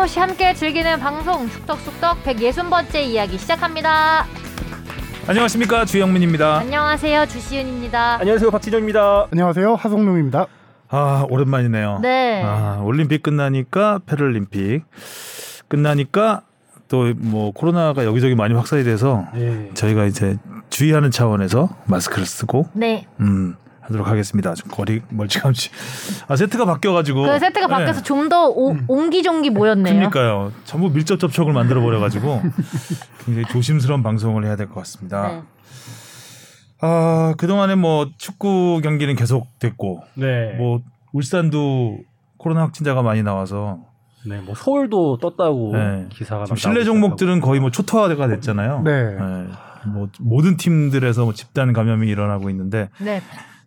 틀림없이 함께 즐기는 방송 축덕숙덕 160번째 이야기 시작합니다. 안녕하십니까 주영민입니다. 안녕하세요 주시은입니다. 안녕하세요 박지정입니다. 안녕하세요 하성룡입니다. 아 오랜만이네요. 네. 아 올림픽 끝나니까 패럴림픽 끝나니까 또 뭐 코로나가 여기저기 많이 확산이 돼서 네. 저희가 이제 주의하는 차원에서 마스크를 쓰고 네. 음 하도록 하겠습니다. 좀 거리 멀찌감치. 아 세트가 바뀌어가지고. 그 세트가 네. 바뀌어서 좀더 옹기종기 모였네요. 그러니까요. 전부 밀접 접촉을 만들어 버려가지고 굉장히 조심스러운 방송을 해야 될 것 같습니다. 네. 아 그동안에 뭐 축구 경기는 계속됐고 네. 뭐 울산도 코로나 확진자가 많이 나와서 네, 뭐 서울도 떴다고 네. 기사가 지금 막 실내 종목들은 거의 뭐 초토화가 됐잖아요. 네. 뭐 모든 팀들에서 뭐 집단 감염이 일어나고 있는데 네.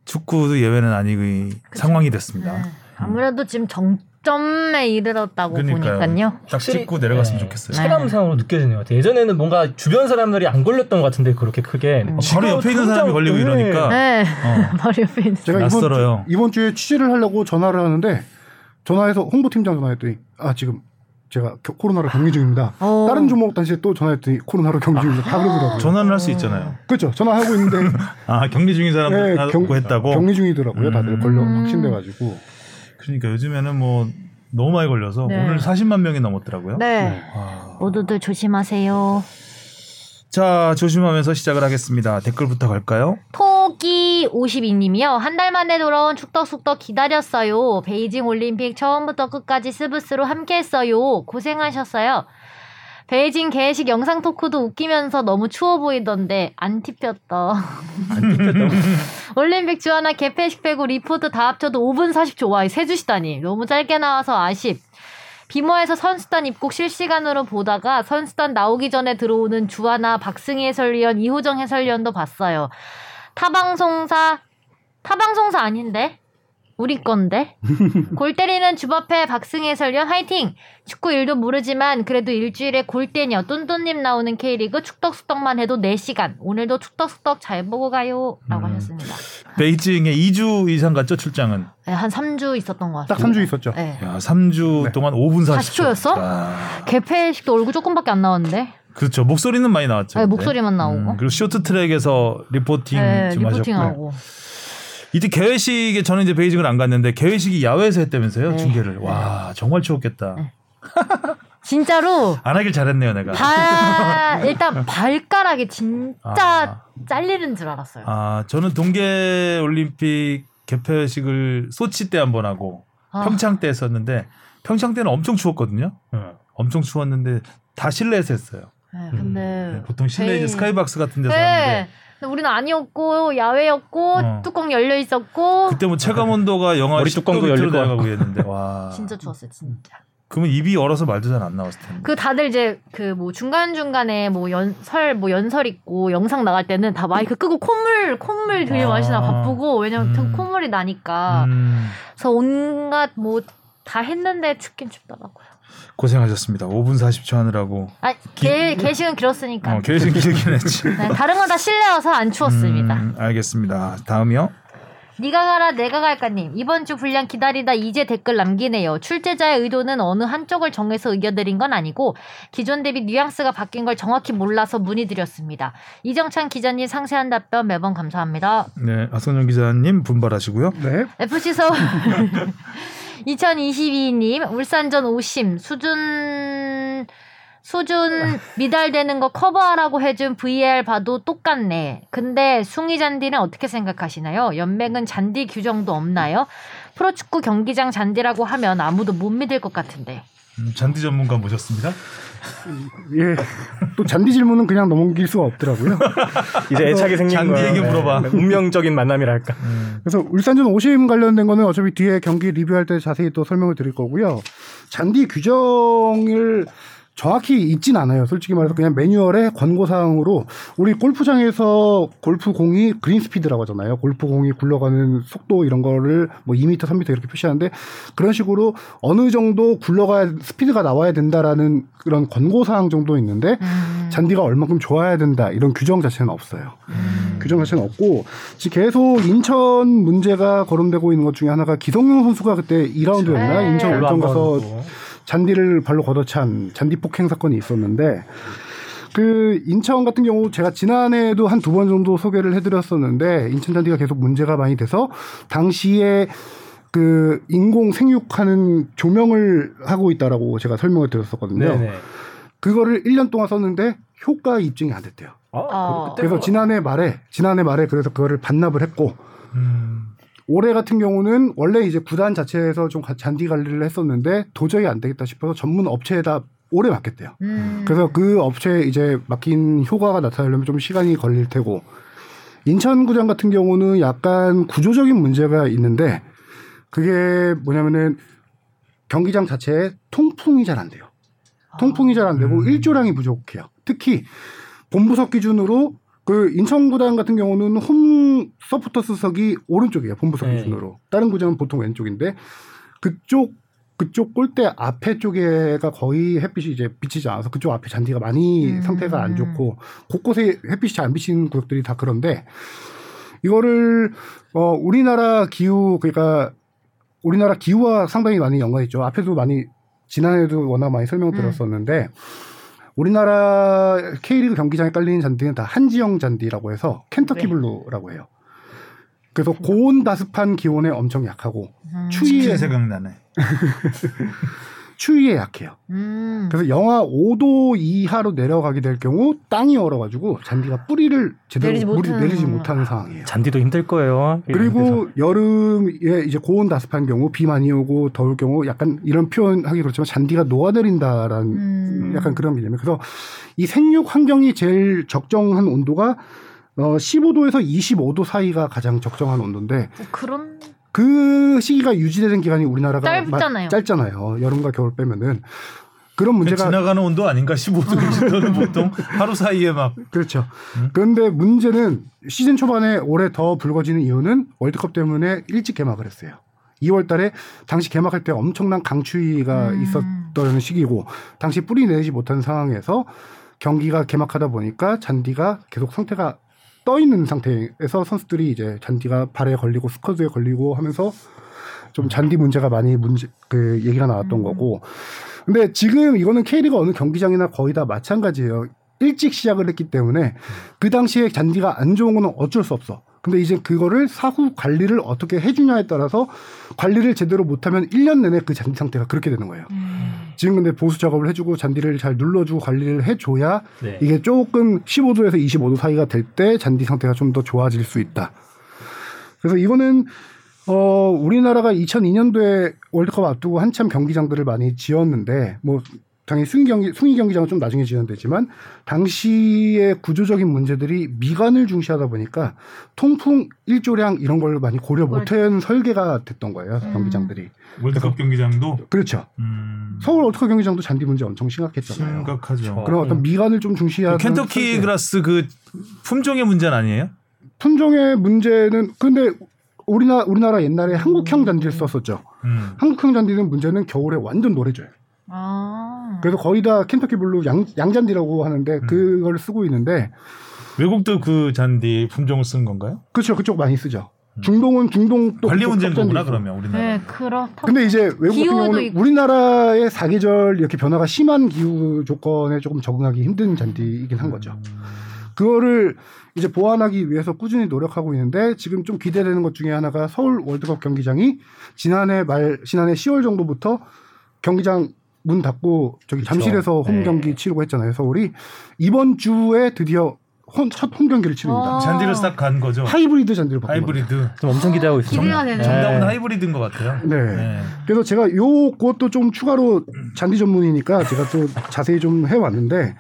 축구도 예외는 아니의 상황이 됐습니다. 네. 아무래도 지금 정점에 이르렀다고 그러니까요. 보니까요. 딱 찍고 내려갔으면 네. 좋겠어요. 체감상으로 느껴지는 것 같아요. 예전에는 뭔가 주변 사람들이 안 걸렸던 것 같은데 그렇게 크게 어, 바로 옆에 있는 사람이 걸리고 이러니까 네. 어. 바로 옆에 있는. 제가 이번, 낯설어요. 주, 이번 주에 취재를 하려고 전화를 하는데 전화해서 홍보팀장 전화했더니 아 지금 제가 겨- 코로나로 격리 중입니다. 어. 다른 종목 단체에 또 전화했더니 코로나로 격리 중입니다. 다 그러더라고요. 전화는 할수 있잖아요. 그렇죠. 전화하고 있는데 아 격리 중인 사람들 네, 했다고. 격리 중이더라고요. 다들 음. 걸려 음. 확진돼가지고. 그러니까 요즘에는 뭐 너무 많이 걸려서 네. 오늘 40만 명이 넘었더라고요. 네. 아. 모두들 조심하세요. 자 조심하면서 시작을 하겠습니다. 댓글부터 갈까요? 토기 52님이요. 한 달 만에 돌아온 축덕숙덕 기다렸어요. 베이징 올림픽 처음부터 끝까지 스브스로 함께 했어요. 고생하셨어요. 베이징 개회식 영상 토크도 웃기면서 너무 추워 보이던데 안 티폈다. 올림픽 주하나 개폐식 빼고 리포트 다 합쳐도 5분 40초. 와, 세 주시다니. 너무 짧게 나와서 아쉽. 비모에서 선수단 입국 실시간으로 보다가 선수단 나오기 전에 들어오는 주하나 박승희 해설위원, 이호정 해설위원도 봤어요. 타방송사 타방송사 아닌데? 우리 건데? 골 때리는 주바페 박승희 해설위원 화이팅! 축구 일도 모르지만 그래도 일주일에 골대녀 뚠뚠님 나오는 K리그 축덕숙덕만 해도 4시간 오늘도 축덕숙덕 잘 보고 가요 라고 음. 하셨습니다. 베이징에 2주 이상 갔죠 출장은. 네, 한 3주 있었던 것딱 같아요. 3주 있었죠. 네. 야 3주 네. 동안 5분 40초. 40초였어? 아, 개폐식도 얼굴 조금밖에 안 나왔는데 그렇죠. 목소리는 많이 나왔죠. 네. 목소리만 나오고. 음, 그리고 쇼트 트랙에서 리포팅 네, 좀 하셨고. 리포팅하고 이때 개회식에 저는 이제 베이징을 안 갔는데 개회식이 야외에서 했다면서요 네. 중계를. 와 정말 추웠겠다. 네. 진짜로 안 하길 잘했네요 내가. 발 일단 발가락이 진짜 아. 잘리는 줄 알았어요. 아 저는 동계 올림픽 개폐식을 소치 때 한 번 하고 아. 평창 때 했었는데 평창 때는 엄청 추웠거든요. 어. 엄청 추웠는데 다 실내에서 했어요. 네, 근데 네, 보통 실내 이제 베이- 스카이박스 같은 데서 네. 하는데 근데 우리는 아니었고 야외였고 어. 뚜껑 열려 있었고 그때 뭐 체감 온도가 영하 머리 10도 뚜껑도 밑으로 열릴 것 내려가고 했는데 와 진짜 추웠어요, 진짜. 그러면 입이 얼어서 말도 잘 안 나왔을 텐데. 그 다들 이제 그 뭐 중간 중간에 뭐 연설 뭐 연설 있고 영상 나갈 때는 다 마이크 끄고 콧물 콧물 들이 마시나 아. 바쁘고 왜냐면 음. 콧물이 나니까 음, 그래서 온갖 뭐 다 했는데 춥긴 춥더라고요. 고생하셨습니다. 5분 40초 하느라고. 아, 개, 개식은 길었으니까. 어, 계획은 길긴 했지. 네, 다른 건 다 실내여서 안 추웠습니다. 음, 알겠습니다. 다음이요. 네가 가라 내가 갈까님 이번 주 분량 기다리다 이제 댓글 남기네요. 출제자의 의도는 어느 한쪽을 정해서 의견드린 건 아니고 기존 대비 뉘앙스가 바뀐 걸 정확히 몰라서 문의드렸습니다. 이정찬 기자님 상세한 답변 매번 감사합니다. 네, 하성영 기자님 분발하시고요. 네. FC 서울 2022님 울산전 오심 수준 수준 미달되는 거 커버하라고 해준 VAR 봐도 똑같네. 근데 숭이 잔디는 어떻게 생각하시나요? 연맹은 잔디 규정도 없나요? 프로축구 경기장 잔디라고 하면 아무도 못 믿을 것 같은데. 음, 잔디 전문가 모셨습니다. 예. 또 잔디 질문은 그냥 넘길 수가 없더라고요. 이제 애착이 생긴 잔디에게 거야. 물어봐. 네, 운명적인 만남이랄까. 그래서 울산전 오심 관련된 거는 어차피 뒤에 경기 리뷰할 때 자세히 또 설명을 드릴 거고요. 잔디 규정을 정확히 있진 않아요. 솔직히 말해서 그냥 매뉴얼의 권고 사항으로 우리 골프장에서 골프 공이 그린 스피드라고 하잖아요. 골프 공이 굴러가는 속도 이런 거를 뭐 2m, 3m 이렇게 표시하는데 그런 식으로 어느 정도 굴러가야 스피드가 나와야 된다라는 그런 권고 사항 정도 있는데 음. 잔디가 얼만큼 좋아야 된다 이런 규정 자체는 없어요. 음. 규정 자체는 없고 지금 계속 인천 문제가 거론되고 있는 것 중에 하나가 기성용 선수가 그때 2라운드였나 네. 인천 별로 월정 안 가서. 잔디를 발로 걷어찬 잔디 폭행 사건이 있었는데 그 인천 같은 경우 제가 지난해에도 한 두 번 정도 소개를 해드렸었는데 인천 잔디가 계속 문제가 많이 돼서 당시에 그 인공 생육하는 조명을 하고 있다라고 제가 설명을 드렸었거든요. 네네. 그거를 1년 동안 썼는데 효과 입증이 안 됐대요. 아, 어. 그때 그래서 지난해 말에 지난해 말에 그래서 그거를 반납을 했고 음. 올해 같은 경우는 원래 이제 구단 자체에서 좀 가- 잔디 관리를 했었는데 도저히 안 되겠다 싶어서 전문 업체에다 오래 맡겼대요. 음. 그래서 그 업체에 이제 맡긴 효과가 나타나려면 좀 시간이 걸릴 테고 인천구장 같은 경우는 약간 구조적인 문제가 있는데 그게 뭐냐면은 경기장 자체에 통풍이 잘 안 돼요. 통풍이 잘 안 되고 음. 일조량이 부족해요. 특히 본부석 기준으로 그 인천구단 같은 경우는 홈 서포터스석이 오른쪽이에요. 본부석 네. 기준으로. 다른 구장은 보통 왼쪽인데 그쪽 그쪽 골대 앞에 쪽에가 거의 햇빛이 이제 비치지 않아서 그쪽 앞에 잔디가 많이 음. 상태가 안 좋고 곳곳에 햇빛이 잘 안 비치는 구역들이 다 그런데 이거를 어 우리나라 기후 그러니까 우리나라 기후와 상당히 많이 연관이 있죠. 앞에도 많이 지난해에도 워낙 많이 설명드렸었는데 우리나라 K리그 경기장에 깔리는 잔디는 다 한지형 잔디라고 해서 켄터키 네. 블루라고 해요. 그래서 고온 다습한 기온에 엄청 약하고 음. 추위에 생각나네. 추위에 약해요. 음. 그래서 영하 5도 이하로 내려가게 될 경우 땅이 얼어가지고 잔디가 뿌리를 제대로 내리지 물이 못하는 내리지 상황. 못하는 상황이에요. 잔디도 힘들 거예요. 예, 그리고 여름에 이제 고온 다습한 경우 비 많이 오고 더울 경우 약간 이런 표현하기 그렇지만 잔디가 녹아내린다라는 음. 약간 그런 개념이에요. 그래서 이 생육 환경이 제일 적정한 온도가 어 15도에서 25도 사이가 가장 적정한 온도인데 뭐 그런 그 시기가 유지되는 기간이 우리나라가 짧잖아요. 마- 짧잖아요. 여름과 겨울 빼면은 그런 문제가 지나가는 온도 아닌가? 15도, 20도는 보통 하루 사이에 막 그렇죠. 음? 그런데 문제는 시즌 초반에 올해 더 불거지는 이유는 월드컵 때문에 일찍 개막을 했어요. 2월 달에 당시 개막할 때 엄청난 강추위가 음. 있었던 시기고 당시 뿌리 내리지 못한 상황에서 경기가 개막하다 보니까 잔디가 계속 상태가 떠 있는 상태에서 선수들이 이제 잔디가 발에 걸리고 스커드에 걸리고 하면서 좀 잔디 문제가 많이 문제 그 얘기가 나왔던 음. 거고. 근데 지금 이거는 K리그 어느 경기장이나 거의 다 마찬가지예요. 일찍 시작을 했기 때문에 그 당시에 잔디가 안 좋은 거는 어쩔 수 없어. 근데 이제 그거를 사후 관리를 어떻게 해주냐에 따라서 관리를 제대로 못하면 1년 내내 그 잔디 상태가 그렇게 되는 거예요. 음. 지금 근데 보수 작업을 해주고 잔디를 잘 눌러주고 관리를 해줘야 네. 이게 조금 15도에서 25도 사이가 될 때 잔디 상태가 좀 더 좋아질 수 있다. 그래서 이거는 어 우리나라가 2002년도에 월드컵 앞두고 한참 경기장들을 많이 지었는데 뭐 당연히 순위 경기 순위 경기장은 좀 나중에 지어야 되지만 당시의 구조적인 문제들이 미관을 중시하다 보니까 통풍 일조량 이런 걸 많이 고려 못한 설계가 됐던 거예요 음. 경기장들이 월드컵 경기장도 그렇죠 음, 서울 월드컵 경기장도 잔디 문제 엄청 심각했잖아요 심각하죠. 그런 어떤 미관을 좀 중시하는 그 켄터키 설계. 그라스 그 품종의 문제는 아니에요? 품종의 문제는 근데 우리나라 우리나라 옛날에 한국형 잔디를 썼었죠. 음. 한국형 잔디는 문제는 겨울에 완전 노래져요. 아. 그래서 거의 다 켄터키 블루 양, 양잔디라고 하는데 음. 그걸 쓰고 있는데 외국도 그 잔디 품종을 쓴 건가요? 그렇죠 그쪽 많이 쓰죠. 중동은 중동 또 관리 있고. 그러면 우리나라. 네, 그렇다. 근데 이제 외국 같은 경우는 있고. 우리나라의 사계절 이렇게 변화가 심한 기후 조건에 조금 적응하기 힘든 잔디이긴 한 거죠. 그거를 이제 보완하기 위해서 꾸준히 노력하고 있는데 지금 좀 기대되는 것 중에 하나가 서울 월드컵 경기장이 지난해 말 지난해 10월 정도부터 경기장 문 닫고 저기 잠실에서 홈 네. 경기 치르고 했잖아요. 서울이 이번 주에 드디어 첫홈 경기를 치릅니다. 어. 잔디를 싹 간 거죠. 하이브리드 거죠. 하이브리드. 좀 엄청 기대하고 있습니다. 기대가 되네. 정답은 네. 하이브리드인 것 같아요. 네. 네. 그래서 제가 요 그것도 좀 추가로 잔디 전문이니까 제가 또 자세히 좀 해왔는데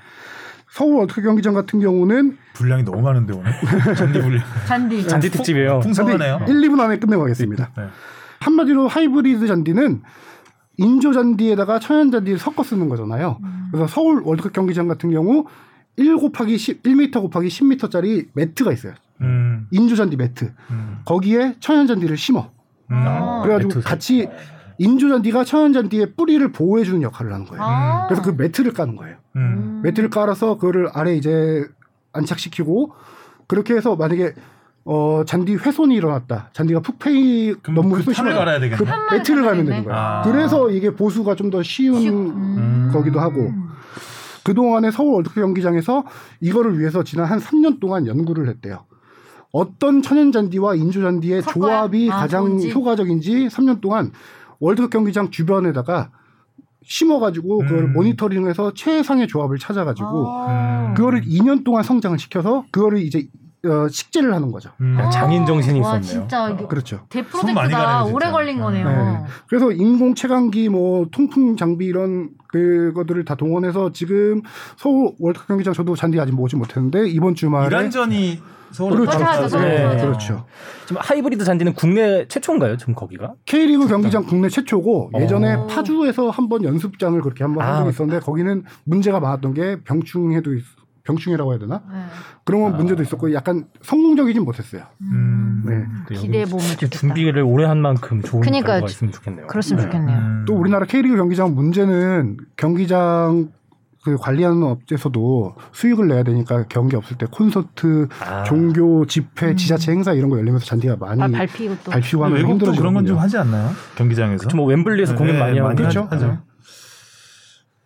서울 월드컵 경기장 같은 경우는 분량이 너무 많은데 오늘. 잔디 분량. 잔디. 잔디 특집이에요. 풍성하네요. 1, 2분 안에 끝내가겠습니다. 네. 한마디로 하이브리드 잔디는 인조 잔디에다가 천연 잔디를 섞어 쓰는 거잖아요. 그래서 서울 월드컵 경기장 같은 경우 1 곱하기 10, 1m 곱하기 10m짜리 매트가 있어요. 음, 인조 잔디 매트. 음, 거기에 천연 잔디를 심어. 음. 아. 그래가지고 매트. 같이 인조 잔디가 천연 잔디의 뿌리를 보호해주는 역할을 하는 거예요. 아. 그래서 그 매트를 까는 거예요. 음. 매트를 깔아서 그거를 아래 이제 안착시키고 그렇게 해서 만약에 어 잔디 훼손이 일어났다. 잔디가 푹 패이 그럼 너무 그 심하다. 갈아야 되겠네. 그 매트를 가면 되는. 거야. 아. 그래서 이게 보수가 좀 더 쉬운 음. 거기도 하고 그동안에 서울 월드컵 경기장에서 이거를 위해서 지난 한 3년 동안 연구를 했대요. 어떤 천연 잔디와 인조 잔디의 섞어야? 조합이 아, 가장 좋은지. 효과적인지 3년 동안 월드컵 경기장 주변에다가 심어가지고 그걸 음. 모니터링해서 최상의 조합을 찾아가지고 아. 그거를 2년 동안 성장을 시켜서 그거를 이제 어, 식재를 하는 거죠. 음. 야, 장인 정신이 와, 있었네요. 진짜 이게 그렇죠. 진짜. 오래 걸린 거네요. 네. 그래서 인공 채광기, 뭐 통풍 장비 이런 그것들을 다 동원해서 지금 서울 월드컵 경기장 저도 잔디 아직 보지 못했는데 이번 주말에 이란전이 서울 그렇죠. 맞아, 네. 그렇죠. 지금 하이브리드 잔디는 국내 최초인가요? 지금 거기가? K리그 경기장 국내 최초고 예전에 어. 파주에서 한번 연습장을 그렇게 한번 한 아. 적이 있었는데 거기는 문제가 많았던 게 병충해도 있, 병충해라고 해야 되나? 네. 그런 건 문제도 있었고 약간 성공적이진 못했어요. 음. 네. 또 여기 기대해 보면 좋겠다. 준비를 오래 한 만큼 좋은 그러니까요. 결과가 있으면 좋겠네요. 그렇으면 네. 좋겠네요. 음. 또 우리나라 K리그 경기장 문제는 경기장 그 관리하는 업체에서도 수익을 내야 되니까 경기 없을 때 콘서트, 아. 종교 집회, 지자체 행사 이런 거 열리면서 잔디가 많이 아, 밟히고 또. 밟히고 하면 외국도 힘들어지거든요. 그런 건 좀 하지 않나요? 경기장에서? 뭐 웸블리에서 공연 네, 많이 하고 그렇죠. 하죠.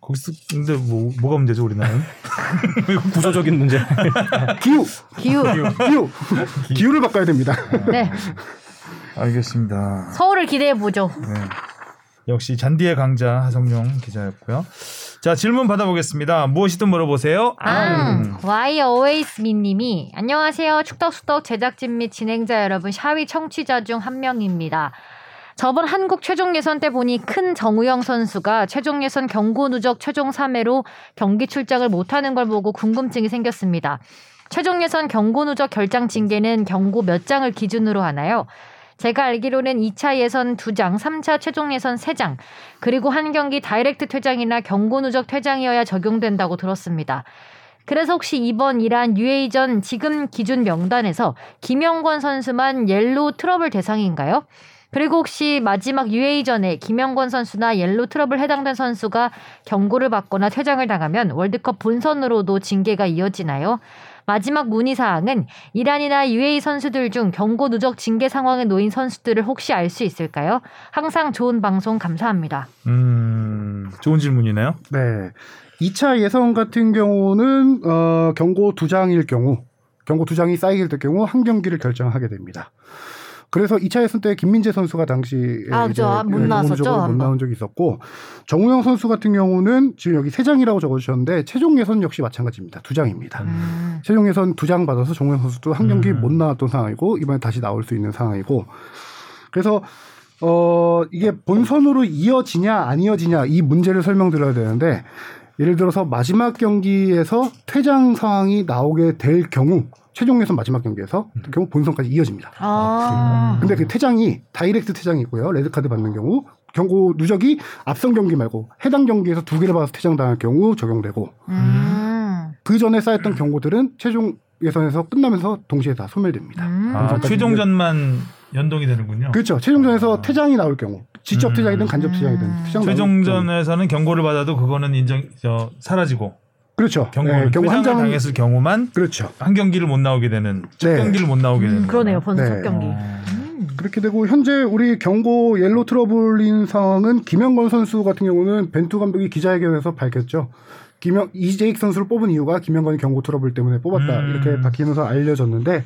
네. 거기서 근데 뭐 뭐가 문제죠 우리나라는? 구조적인 문제. 기후, 기후. 기후, 기후를 바꿔야 됩니다. 네. 알겠습니다. 서울을 기대해 보죠. 네. 역시 잔디의 강자 하성룡 기자였고요. 자 질문 받아보겠습니다. 무엇이든 물어보세요. 아, Why Always Me 님이 안녕하세요. 축덕수덕 제작진 및 진행자 여러분, 샤위 청취자 중 한 명입니다. 저번 한국 최종 예선 때 보니 큰 정우영 선수가 최종 예선 경고 누적 최종 3회로 경기 출장을 못하는 걸 보고 궁금증이 생겼습니다. 최종 예선 경고 누적 결장 징계는 경고 몇 장을 기준으로 하나요? 제가 알기로는 2차 예선 2장, 3차 최종 예선 3장, 그리고 한 경기 다이렉트 퇴장이나 경고 누적 퇴장이어야 적용된다고 들었습니다. 그래서 혹시 이번 이란 UA전 지금 기준 명단에서 김영권 선수만 yellow trouble 대상인가요? 그리고 혹시 마지막 UAE전에 김영권 선수나 yellow trouble 해당된 선수가 경고를 받거나 퇴장을 당하면 월드컵 본선으로도 징계가 이어지나요? 마지막 문의 사항은 이란이나 UAE 선수들 중 경고 누적 징계 상황에 놓인 선수들을 혹시 알 수 있을까요? 항상 좋은 방송 감사합니다. 음 좋은 질문이네요. 네. 2차 예선 같은 경우는 어, 경고 두 장일 경우, 경고 두 장이 쌓이게 될 경우 한 경기를 결정하게 됩니다. 그래서 2차 예선 때 김민재 선수가 당시 아. 아, 못 나왔었죠, 못. 나온 적이 있었고 정우영 선수 같은 경우는 지금 여기 세 장이라고 적어주셨는데 최종 예선 역시 마찬가지입니다. 두 장입니다. 음. 최종 예선 두장 받아서 정우영 선수도 한 경기 음. 못 나왔던 상황이고 이번에 다시 나올 수 있는 상황이고 그래서 어 이게 본선으로 이어지냐 안 이어지냐 이 문제를 설명드려야 되는데 예를 들어서 마지막 경기에서 퇴장 상황이 나오게 될 경우 최종 예선 마지막 경기에서 그 경우 본선까지 이어집니다. 아. 근데 그 퇴장이 다이렉트 퇴장이 있고요. 레드카드 받는 경우 경고 누적이 앞선 경기 말고 해당 경기에서 두 개를 받아서 퇴장당할 경우 적용되고 음. 그 전에 쌓였던 경고들은 최종 예선에서 끝나면서 동시에 다 소멸됩니다. 음. 아, 최종전만 연동이 되는군요. 그렇죠. 최종전에서 퇴장이 나올 경우 직접 음. 퇴장이든 간접 퇴장이든 음. 퇴장. 최종전에서는 경고를 받아도 그거는 인정 저 사라지고 그렇죠. 경고는 네, 경고 한 장은 당했을 경우만 그렇죠. 한 경기를 못 나오게 되는 첫 네. 경기를 못 나오게 되는 음, 그러네요. 거구나. 본선 네. 경기. 어. 음. 그렇게 되고 현재 우리 경고 옐로 트러블인 상황은 김영권 선수 같은 경우는 벤투 감독이 기자회견에서 밝혔죠. 김영 이재익 선수를 뽑은 이유가 김영권이 경고 트러블 때문에 뽑았다 음. 이렇게 밝히면서 알려졌는데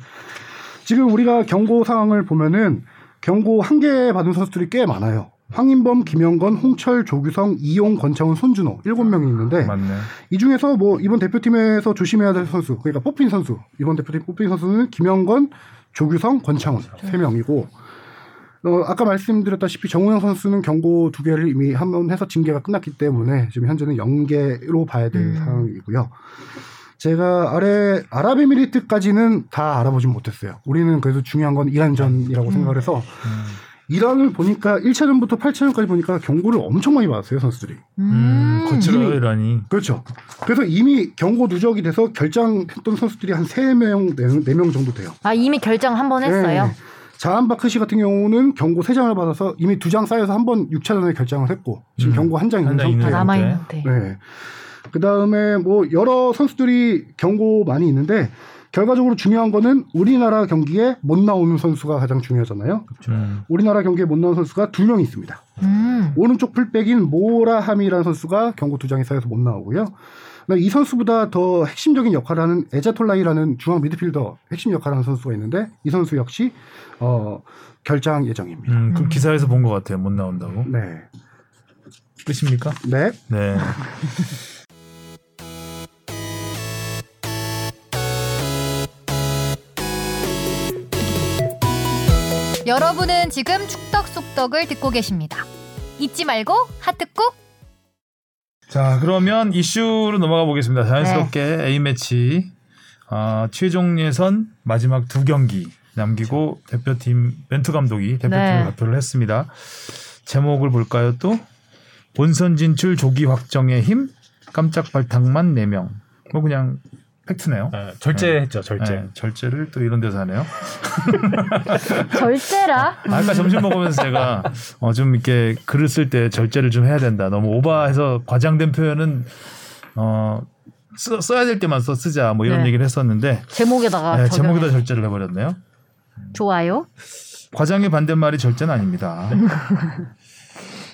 지금 우리가 경고 상황을 보면은 경고 한 개 받은 선수들이 꽤 많아요. 황인범, 김영건, 홍철, 조규성, 이용, 권창훈, 손준호 일곱 명이 있는데 맞네. 이 중에서 뭐 이번 대표팀에서 조심해야 될 선수, 그러니까 뽑힌 선수, 이번 대표팀 뽑힌 선수는 김영건, 조규성, 권창훈 세 명이고, 어, 아까 말씀드렸다시피 정우영 선수는 경고 두 개를 이미 한 번 해서 징계가 끝났기 때문에 지금 현재는 연계로 봐야 될 음. 상황이고요. 제가 아래 아랍에미리트까지는 다 알아보진 못했어요. 우리는 그래도 중요한 건 이란전이라고 생각을 해서 음. 이란을 보니까 1차전부터 8차전까지 보니까 경고를 엄청 많이 받았어요, 선수들이. 음, 거칠어요 이미- 이란이. 그렇죠. 그래서 이미 경고 누적이 돼서 결장했던 선수들이 한 3명, 4명 정도 돼요. 아 이미 결정 한 번 했어요. 네. 자한 바크시 같은 경우는 경고 3장을 받아서 이미 2장 쌓여서 한 번 6차전에 결장을 했고 지금 음. 경고 한 장 있는 상태예요. 남아 상태. 있는데. 네. 그 다음에 뭐 여러 선수들이 경고 많이 있는데 결과적으로 중요한 거는 우리나라 경기에 못 나오는 선수가 가장 중요하잖아요. 음. 우리나라 경기에 못 나오는 선수가 두 명 있습니다. 음. 오른쪽 풀백인 모라함이라는 선수가 경고 두 장이 쌓여서 못 나오고요. 이 선수보다 더 핵심적인 역할을 하는 에자톨라이라는 중앙 미드필더 핵심 역할을 하는 선수가 있는데 이 선수 역시 어, 결장 예정입니다. 음, 그 기사에서 본 것 같아요. 못 나온다고. 네. 끝입니까? 네. 네. 여러분은 지금 축덕 속덕을 듣고 계십니다. 잊지 말고 하트 꾹. 자, 그러면 이슈로 넘어가 보겠습니다. 자연스럽게 네. A 매치 아, 최종 예선 마지막 두 경기 남기고 대표팀 멘투 감독이 대표팀을 네. 발표를 했습니다. 제목을 볼까요? 또 본선 진출 조기 확정의 힘 깜짝 발탁만 4명. 뭐 그냥 팩트네요. 아, 절제했죠, 절제. 네, 절제를 또 이런 데서 하네요. 절제라. 아, 아까 점심 먹으면서 제가 어, 좀 이렇게 글을 쓸 때 절제를 좀 해야 된다. 너무 오버해서 과장된 표현은 어, 써, 써야 될 때만 써 쓰자. 뭐 이런 네. 얘기를 했었는데 제목에다가 네. 제목에다 절제를 해버렸네요. 좋아요. 과장의 반대말이 절제는 아닙니다.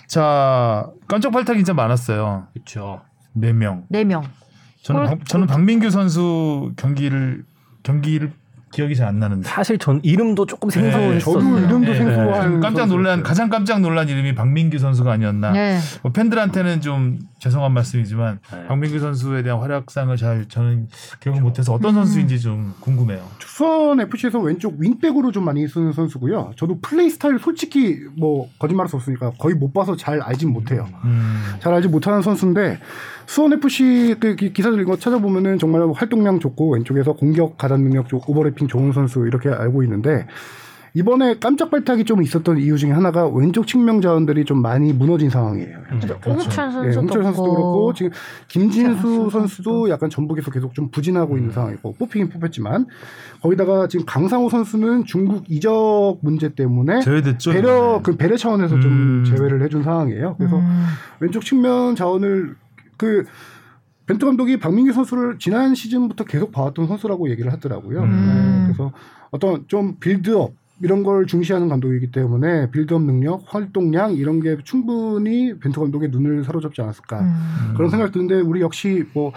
자, 깜짝 발탁이 진짜 많았어요. 그렇죠. 네 명. 네 명. 저는 골- 박, 저는 박민규 선수 경기를 경기를 기억이 잘 안 나는데 사실 전 이름도 조금 네, 생소했었어요. 저도 이름도 네. 생소한 깜짝 놀란. 가장 깜짝 놀란 이름이 박민규 선수가 아니었나. 네. 뭐 팬들한테는 좀 죄송한 말씀이지만 네. 박민규 선수에 대한 활약상을 잘 저는 기억을 못해서 어떤 선수인지 좀 궁금해요. 수원 FC에서 왼쪽 윙백으로 좀 많이 쓰는 선수고요. 저도 플레이 스타일 솔직히 뭐 거짓말할 수 없으니까 거의 못 봐서 잘 알진 못해요. 음, 잘 알지 못하는 선수인데 수원 FC 그 기- 기사들 이거 찾아보면은 정말 활동량 좋고 왼쪽에서 공격 가담 능력 좋고 오버래핑 좋은 선수 이렇게 알고 있는데 이번에 깜짝 발탁이 좀 있었던 이유 중에 하나가 왼쪽 측면 자원들이 좀 많이 무너진 상황이에요. 음, 홍철 예, 선수도 홍철 선수도 그렇고 지금 김진수 선수 선수도 약간 전북에서 계속 좀 부진하고 있는 상황이고 뽑히긴 뽑혔지만 거기다가 지금 강상호 선수는 중국 이적 문제 때문에 제외됐죠. 배려. 그 배려 차원에서 음. 좀 제외를 해준 상황이에요. 그래서 음. 왼쪽 측면 자원을 그 벤투 감독이 박민규 선수를 지난 시즌부터 계속 봐왔던 선수라고 얘기를 하더라고요. 음. 네, 그래서 어떤 좀 빌드업 이런 걸 중시하는 감독이기 때문에 빌드업 능력, 활동량 이런 게 충분히 벤투 감독의 눈을 사로잡지 않았을까 음. 그런 생각이 드는데 우리 역시 뭐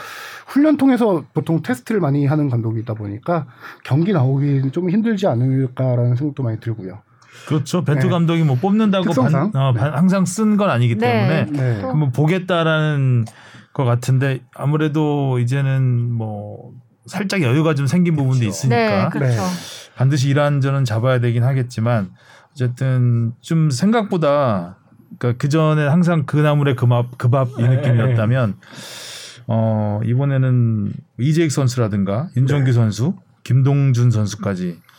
훈련 통해서 보통 테스트를 많이 하는 감독이다 보니까 경기 나오기 좀 힘들지 않을까라는 생각도 많이 들고요. 그렇죠. 벤투 네. 감독이 뭐 뽑는다고. 반- 어, 반- 항상 쓴 건 아니기 네. 때문에 네. 한번 보겠다라는 것 같은데 아무래도 이제는 뭐 살짝 여유가 좀 생긴 부분도 그렇죠. 있으니까 네, 그렇죠. 반드시 이란저는 잡아야 되긴 하겠지만 어쨌든 좀 생각보다 그러니까 그 전에 항상 그 나물의 그밥 그밥 이 네. 느낌이었다면 어 이번에는 이재익 선수라든가 윤정규 네. 선수, 김동준 선수까지 어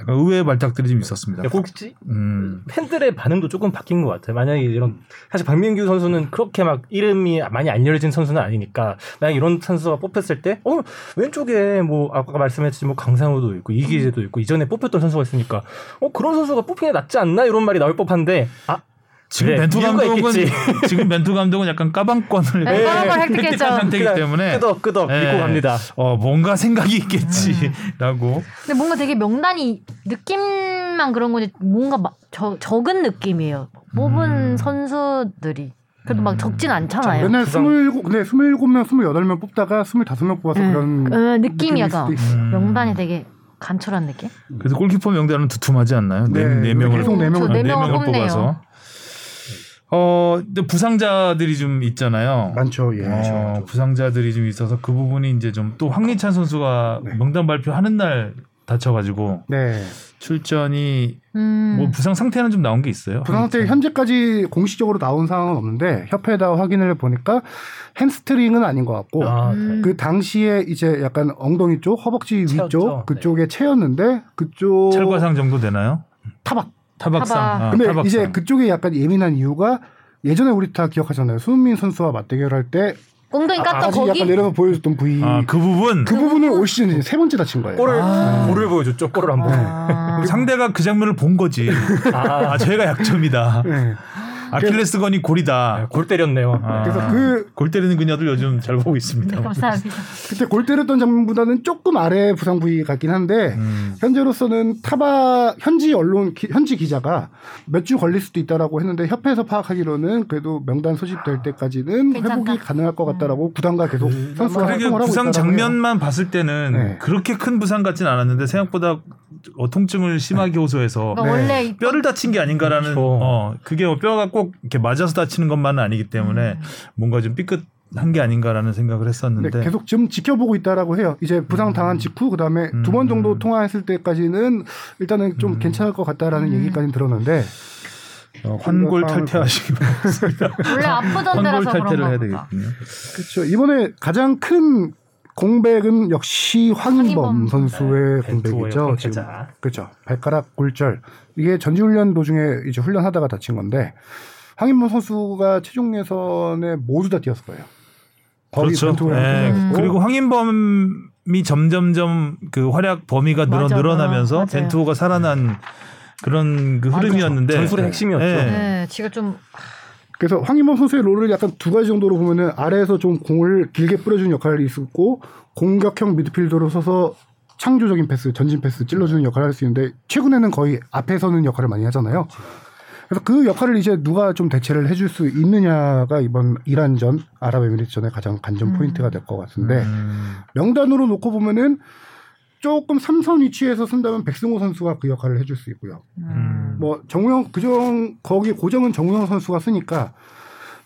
약간 의외의 발탁들이 좀 있었습니다. 혹시 음. 팬들의 반응도 조금 바뀐 것 같아요. 만약에 이런 사실 박민규 선수는 그렇게 막 이름이 많이 알려진 선수는 아니니까 만약 이런 선수가 뽑혔을 때 어 왼쪽에 뭐 아까 말씀했듯이 뭐 강상우도 있고 이기재도 있고 이전에 뽑혔던 선수가 있으니까 어 그런 선수가 뽑히는 게 낫지 않나 이런 말이 나올 법한데 아 지금 그래, 벤투 감독은. 지금 벤투 감독은 약간 까방권을 네, 까방권 획득했죠. 상태이기 때문에 끄덕 끄덕 예. 믿고 갑니다. 어 뭔가 생각이 있겠지라고 근데 뭔가 되게 명단이 느낌만 그런 거지 뭔가 막 저, 적은 느낌이에요. 뽑은 음. 선수들이. 그래도 막 음. 적진 않잖아요. 맨날 부상- 27, 근데 27명, 28명 뽑다가 25명 뽑아서 음. 그런 어, 느낌이 느낌일 약간. 음. 명단이 되게 간철한 느낌? 그래서 골키퍼 명단은 두툼하지 않나요? 네, 네, 네 명을 계속 네 명을- 아, 네네 명을 뽑네요. 뽑아서 어 근데 부상자들이 좀 있잖아요. 많죠. 예. 어, 부상자들이 좀 있어서 그 부분이 이제 좀 또 황리찬 선수가 네. 명단 발표하는 날 다쳐가지고 네. 출전이 음. 뭐 부상 상태는 좀 나온 게 있어요. 부상 상태 황희찬. 현재까지 공식적으로 나온 상황은 없는데 협회에다 확인을 보니까 햄스트링은 아닌 것 같고 아, 음. 그 당시에 이제 약간 엉덩이 쪽, 허벅지. 위쪽 그쪽에 채였는데 그쪽 철과상 정도 되나요? 타박. 타박상. 타박. 아, 근데 타박상. 이제 그쪽에 약간 예민한 이유가 예전에 우리 다 기억하잖아요. 손흥민 선수와 맞대결할 때 엉덩이 깠던 아직 거기? 약간 내려서 보여줬던 부위 아, 그 부분 그 부분을 올 시즌 이제 세 번째 다친 거예요. 골을 아. 골을 보여줬죠. 골을 한 번. 아. 상대가 그 장면을 본 거지. 아, 아, 저희가 약점이다. 네. 아킬레스건이 골이다. 골 때렸네요. 아, 그래서 그- 골 때리는 그녀들 요즘 잘 보고 있습니다. 감사합니다. 그때 골 때렸던 장면보다는 조금 아래 부상 부위 같긴 한데 음. 현재로서는 타바 현지 언론 기- 현지 기자가 몇 주 걸릴 수도 있다라고 했는데 협회에서 파악하기로는 그래도 명단 소집될 때까지는 괜찮다. 회복이 가능할 것 같다라고 구단과 계속 선수가 그러게 활동을 하고 부상. 장면만 봤을 때는 네. 그렇게 큰 부상 같진 않았는데 생각보다 어, 통증을 심하게 호소해서 그러니까 네. 이- 뼈를 다친 게 아닌가라는 그렇죠. 어 그게 뭐 뼈가 꼭 이렇게 맞아서 다치는 것만은 아니기 때문에 음. 뭔가 좀 삐끗 한 게 아닌가라는 생각을 네, 했었는데 계속 좀 지켜보고 있다라고 해요. 이제 부상 당한 직후 그다음에 두번 음. 정도 통화했을 때까지는 일단은 좀 괜찮을 것 같다라는 음. 얘기까지는 들었는데 어, 환골 탈퇴하시기 바랍니다. 원래 아프던 데라서 탈퇴를 그런가 해야 보다. 되겠군요. 그렇죠. 이번에 가장 큰 공백은 역시 황인범 황인범 선수의 네, 공백이죠. 지금. 그렇죠. 발가락 골절 이게 전지훈련 도중에 이제 훈련하다가 다친 건데 황인범 선수가 최종 예선에 모두 다 뛰었을 거예요. 거의 그렇죠. 뛰었고. 그리고 황인범이 점점점 그 활약 범위가 늘어, 맞아. 늘어나면서 맞아요. 벤투호가 살아난 그런 그. 흐름이었는데 전술의 핵심이었죠. 예. 네, 지금 좀 그래서 황인범 선수의 롤을 약간 두 가지 정도로 보면은 아래에서 좀 공을 길게 뿌려주는 역할이 있었고 공격형 미드필더로 서서 창조적인 패스, 전진 패스 찔러주는 역할을 할 수 있는데 최근에는 거의 앞에 서는 역할을 많이 하잖아요. 그래서 그 역할을 이제 누가 좀 대체를 해줄 수 있느냐가 이번 이란전 아랍에미리트전의 가장 관전 음. 포인트가 될 것 같은데 음. 명단으로 놓고 보면은 조금 삼선 위치에서 쓴다면 백승호 선수가 그 역할을 해줄 수 있고요. 음. 뭐 정우영 그정 거기 고정은 정우영 선수가 쓰니까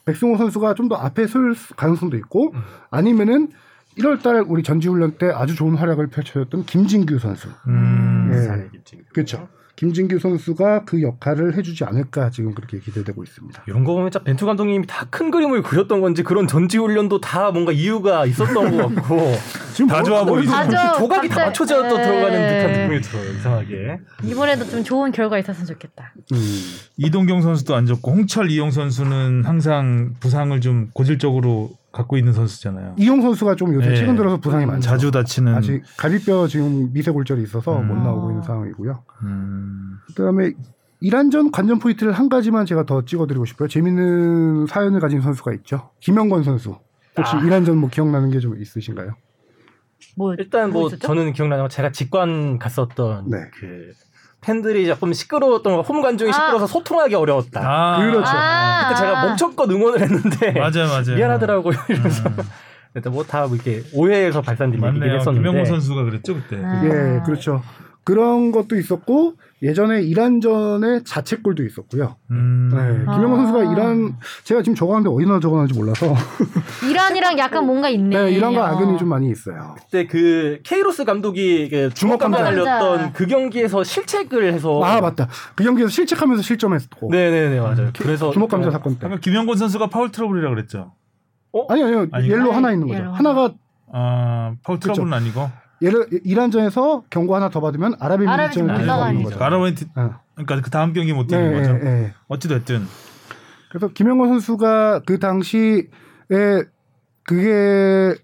백승호 선수가 좀 더 앞에 설 가능성도 있고 아니면은 1월달 우리 전지훈련 때 아주 좋은 활약을 펼쳐줬던 김진규 선수. 음. 예. 김진규. 그렇죠. 김진규 선수가 그 역할을 해주지 않을까 지금 그렇게 기대되고 있습니다. 이런 거 보면 진짜 벤투 감독님이 다 큰 그림을 그렸던 건지 그런 전지 훈련도 다 뭔가 이유가 있었던 것 같고 지금 다 좋아 보이죠. 다 좋아. 조각이 다 맞춰져 또 예. 들어가는 듯한 느낌이 들어요 이상하게. 이번에도 좀 좋은 결과 있었으면 좋겠다. 음. 이동경 선수도 안 좋고 홍철 이용 선수는 항상 부상을 좀 고질적으로 갖고 있는 선수잖아요. 이용 선수가 좀 요새 예. 최근 들어서 부상이 많죠. 자주 다치는 아직 갈비뼈 지금 미세 골절이 있어서 음. 못 나오고 있는 상황이고요. 음. 그다음에 이란전 관전 포인트를 한 가지만 제가 더 찍어드리고 싶어요. 재밌는 사연을 가진 선수가 있죠. 김영권 선수. 혹시 아. 이란전 뭐 기억나는 게 좀 있으신가요? 뭐 일단 뭐 있었죠? 저는 기억나는 건 제가 직관 갔었던 네. 그 팬들이 조금 시끄러웠던 거, 홈 관중이 아. 시끄러워서 소통하기 어려웠다. 아, 그렇죠. 아, 그때 제가 멈췄껏 응원을 했는데 맞아요, 맞아요. 미안하더라고요 이러면서 음. 일단 뭐다 이렇게 오해에서 발산된 얘기긴. 했었는데 김영호 선수가 그랬죠 그때. 아. 예, 그렇죠. 그런 것도 있었고 예전에 이란전에 자책골도 있었고요. 음. 네, 아. 김영권 선수가 이란 제가 지금 적어놨는데 어디나 적어놨는지 몰라서 이란이랑 약간 뭔가 있네. 네, 이란과 어. 악연이 좀 많이 있어요. 그때 그 케이로스 감독이 그 주먹 감독. 날렸던 그 경기에서 실책을 해서 아 맞다. 그 경기에서 실책하면서 실점했고. 네네네 맞아요. 그래서 주먹 감자 어, 사건 때. 김영권 선수가 파울 트러블이라 그랬죠. 아니 아니요. 아닌가? 옐로 하나 있는 거죠. 옐로 하나가 아 파울. 트러블은 아니고 예를 이란 전에서 경고 하나 더 받으면 아랍에미리트전을 아랍에미리트 뛰는 올라가는 거죠. 아랍한테 어. 그러니까 그 다음 경기 못 네, 뛰는 거죠. 예, 예. 어찌 됐든 그래서 김영건 선수가 그 당시에 그게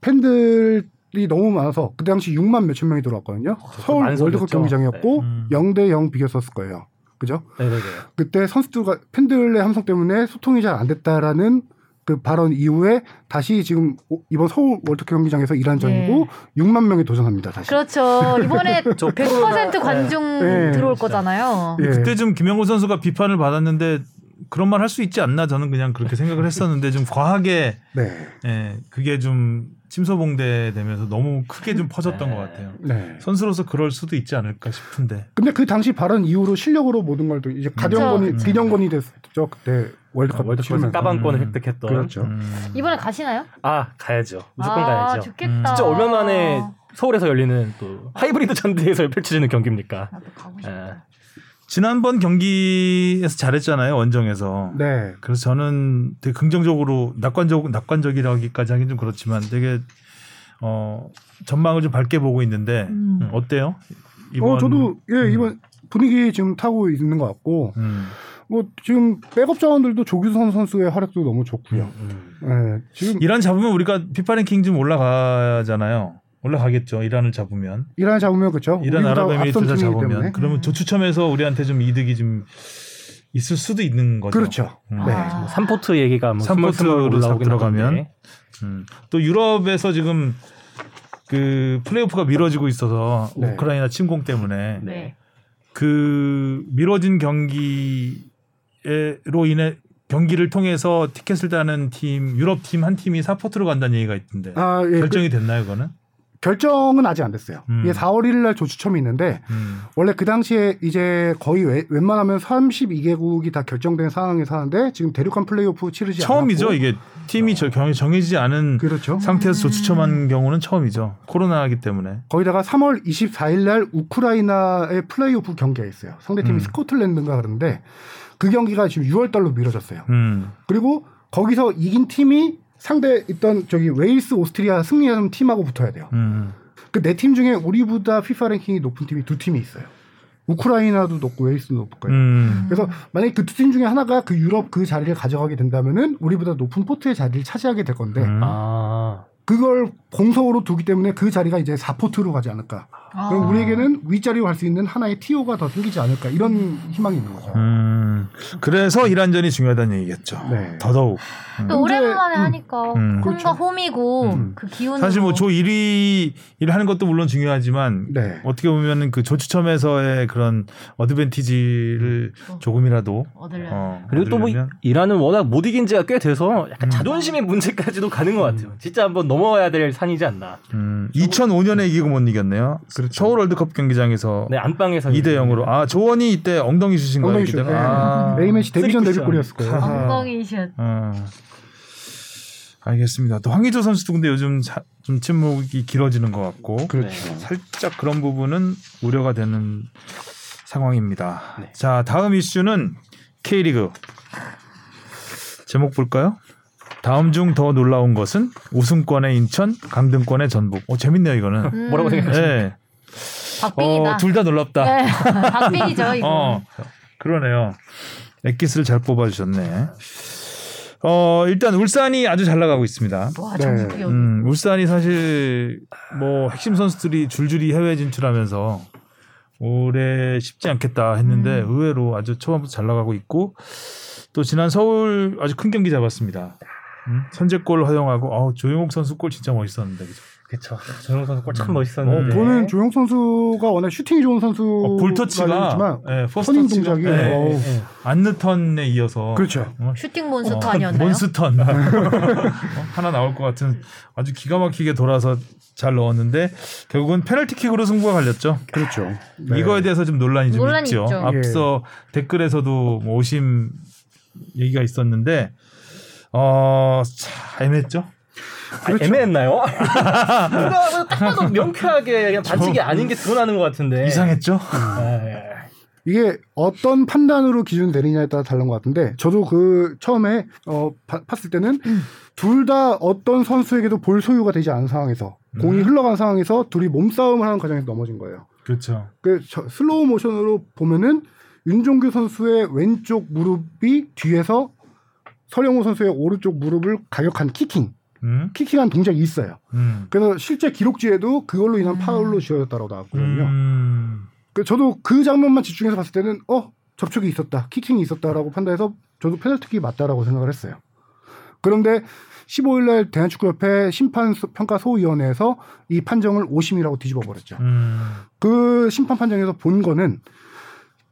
팬들이 너무 많아서 그 당시 6만 몇천 명이 들어왔거든요. 서울 많은 월드컵. 경기장이었고 음. 0대 0 비겼었을 거예요. 그죠? 네네네. 그때 선수들과 팬들의 함성 때문에 소통이 잘 안 됐다라는 그 발언 이후에 다시 지금 이번 서울 월드컵 경기장에서 이란 전이고 6만 명이 도전합니다. 다시. 그렇죠. 이번에 100% 관중 네. 들어올 거잖아요. 예. 그때 좀 김영곤 선수가 비판을 받았는데 그런 말 할 수 있지 않나 저는 그냥 그렇게 생각을 했었는데 좀 과하게 네. 예, 그게 좀 침소봉대 되면서 너무 크게 좀 퍼졌던 네. 것 같아요. 네. 선수로서 그럴 수도 있지 않을까 싶은데. 근데 그 당시 발언 이후로 실력으로 모든 걸 또 이제 가정권이 그쵸. 비정권이 됐죠. 그때 월드컵 월드컵에서 치르면서. 까방권을 음. 획득했던. 그렇죠. 음. 이번에 가시나요? 아 가야죠. 무조건 아, 가야죠. 좋겠다. 진짜 얼마 만에 서울에서 열리는 또 하이브리드 잔디에서 펼쳐지는 경기입니까? 나도 가고 예. 싶다. 지난번 경기에서 잘했잖아요 원정에서. 네. 그래서 저는 되게 긍정적으로 낙관적 낙관적이라기까지 하긴 좀 그렇지만 되게 어 전망을 좀 밝게 보고 있는데 음. 음, 어때요? 이번 어 저도 예 음. 이번 분위기 지금 타고 있는 것 같고 음. 뭐 지금 백업 자원들도 조규성 선수의 활약도 너무 좋고요. 음. 예, 지금 이란 잡으면 우리가 피파 랭킹 좀 올라가잖아요. 올라가겠죠. 이란을 잡으면. 이란 잡으면 그렇죠. 이란 아랍에미리트를 잡으면 때문에. 그러면 조추첨에서 우리한테 좀 이득이 좀 있을 수도 있는 거죠. 그렇죠. 음. 네. 아. 뭐 삼포트 얘기가 뭐 삼포트로 들어가면. 음. 또 유럽에서 지금 그 플레이오프가 미뤄지고 있어서 네. 우크라이나 침공 때문에 네. 그 미뤄진 경기 로 인해 경기를 통해서 티켓을 따는 팀 유럽 팀 한 팀이 사포트로 간다는 얘기가 있던데 아, 예, 결정이 됐나요, 그거는? 그 결정은 아직 안 됐어요. 음. 이게 4월 1일 날 조추첨이 있는데 음. 원래 그 당시에 이제 거의 웨- 웬만하면 32개국이 다 결정된 상황에서 하는데 지금 대륙간 플레이오프 치르지 처음이죠. 않았고 이게 팀이 저 경- 정해지지 않은 그렇죠. 상태에서 조추첨한 경우는 처음이죠. 코로나이기 때문에. 거기다가 3월 24일 날 우크라이나의 플레이오프 경기가 있어요. 상대팀이 음. 스코틀랜드인가 그러는데 그 경기가 지금 6월 달로 미뤄졌어요. 음. 그리고 거기서 이긴 팀이 상대 있던 저기 웨일스, 오스트리아 승리하는 팀하고 붙어야 돼요. 음. 그네 팀 중에 우리보다 피파 랭킹이 높은 팀이 두 팀이 있어요. 우크라이나도 높고 웨일스도 높을 거예요. 음. 그래서 만약에 그 두 팀 중에 하나가 그 유럽 그 자리를 가져가게 된다면은 우리보다 높은 포트의 자리를 차지하게 될 건데 음. 아. 그걸 공석으로 두기 때문에 그 자리가 이제 4포트로 가지 않을까. 아. 그럼 우리에게는 윗자리로 갈 수 있는 하나의 티오가 더 생기지 않을까 이런 희망이 있는 거죠. 음. 그래서 이란전이 중요하다는 얘기겠죠. 네. 더더욱. 또 오랜만에 음. 하니까 음. 홈과 홈이고 음. 그 기운 사실 뭐 조 1위 일 하는 것도 물론 중요하지만 네. 어떻게 보면은 그 조추첨에서의 그런 어드밴티지를 조금이라도 얻으려. 어, 그리고 또 뭐 이란은 워낙 못 이긴 지가 꽤 돼서 약간 음. 자존심의 문제까지도 가는 것 같아요. 진짜 한번 넘어와야 될 산이지 않나. 음, 2005년에 이기고 못 이겼네요. 그렇죠. 서울 월드컵 경기장에서 네, 안방에서 2대 0으로 아 조원이 이때 엉덩이 슛인. 엉덩이 슛. 이때가? 네. 아, 레이매치 데뷔전 데뷔골이었을 거예요. 아하. 엉덩이 슛. 어. 알겠습니다. 또 황의조 선수도 근데 요즘 자- 좀 침묵이 길어지는 것 같고 그렇죠. 살짝 그런 부분은 우려가 되는 상황입니다. 네. 자 다음 이슈는 K리그 제목 볼까요? 다음 중 더 놀라운 것은 우승권의 인천, 강등권의 전북. 오 재밌네요 이거는. 음. 뭐라고 생각하세요? 네. 박빙이다. 어, 둘 다 놀랍다. 네. 박빙이죠 이거. 어, 그러네요. 엑기스를 잘 뽑아주셨네. 어, 일단 울산이 아주 잘 나가고 있습니다. 와 네. 음, 울산이 사실 뭐 핵심 선수들이 줄줄이 해외 진출하면서 올해 쉽지 않겠다 했는데 음. 의외로 아주 초반부터 잘 나가고 있고 또 지난 서울 아주 큰 경기 잡았습니다. 음, 선제골 허용하고 어, 조영욱 선수 골 진짜 멋있었는데 그죠? 그렇죠. 조영욱 선수 골 참 음. 멋있었는데. 어, 저는 조영욱 선수가 워낙 슈팅이 좋은 선수 어, 볼터치가 지만 예, 터치가 동작이 예. 예. 안느턴에 이어서 그렇죠. 어, 슈팅 몬스터 어, 아니었나요? 몬스턴 어, 하나 나올 것 같은 아주 기가 막히게 돌아서 잘 넣었는데 결국은 페널티킥으로 승부가 갈렸죠. 그렇죠. 네. 이거에 대해서 좀 논란이 좀 논란이 있죠. 있죠. 앞서 댓글에서도 뭐 오심 얘기가 있었는데 어, 참 애매했죠. 아, 그렇죠. 애매했나요? 누가 딱 봐도 명쾌하게 그냥 반칙이 아닌 게 드러나는 것 같은데. 이상했죠. 아, 예. 이게 어떤 판단으로 기준 내리냐에 따라 다른 것 같은데 저도 그 처음에 어 봐- 봤을 때는 둘 다 어떤 선수에게도 볼 소유가 되지 않은 상황에서 공이 음. 흘러간 상황에서 둘이 몸싸움을 하는 과정에서 넘어진 거예요. 그렇죠. 그 저- 슬로우 모션으로 보면은 윤종규 선수의 왼쪽 무릎이 뒤에서 서령호 선수의 오른쪽 무릎을 가격한 키킹, 음, 키킹한 동작이 있어요. 음, 그래서 실제 기록지에도 그걸로 인한 음. 파울로 지어졌다고 나왔거든요. 음, 그 저도 그 장면만 집중해서 봤을 때는 어 접촉이 있었다, 키킹이 있었다라고 판단해서 저도 페널티킥이 맞다라고 생각을 했어요. 그런데 15일 날 대한축구협회 심판 소- 평가 소위원회에서 이 판정을 오심이라고 뒤집어 버렸죠. 음, 그 심판 판정에서 본 거는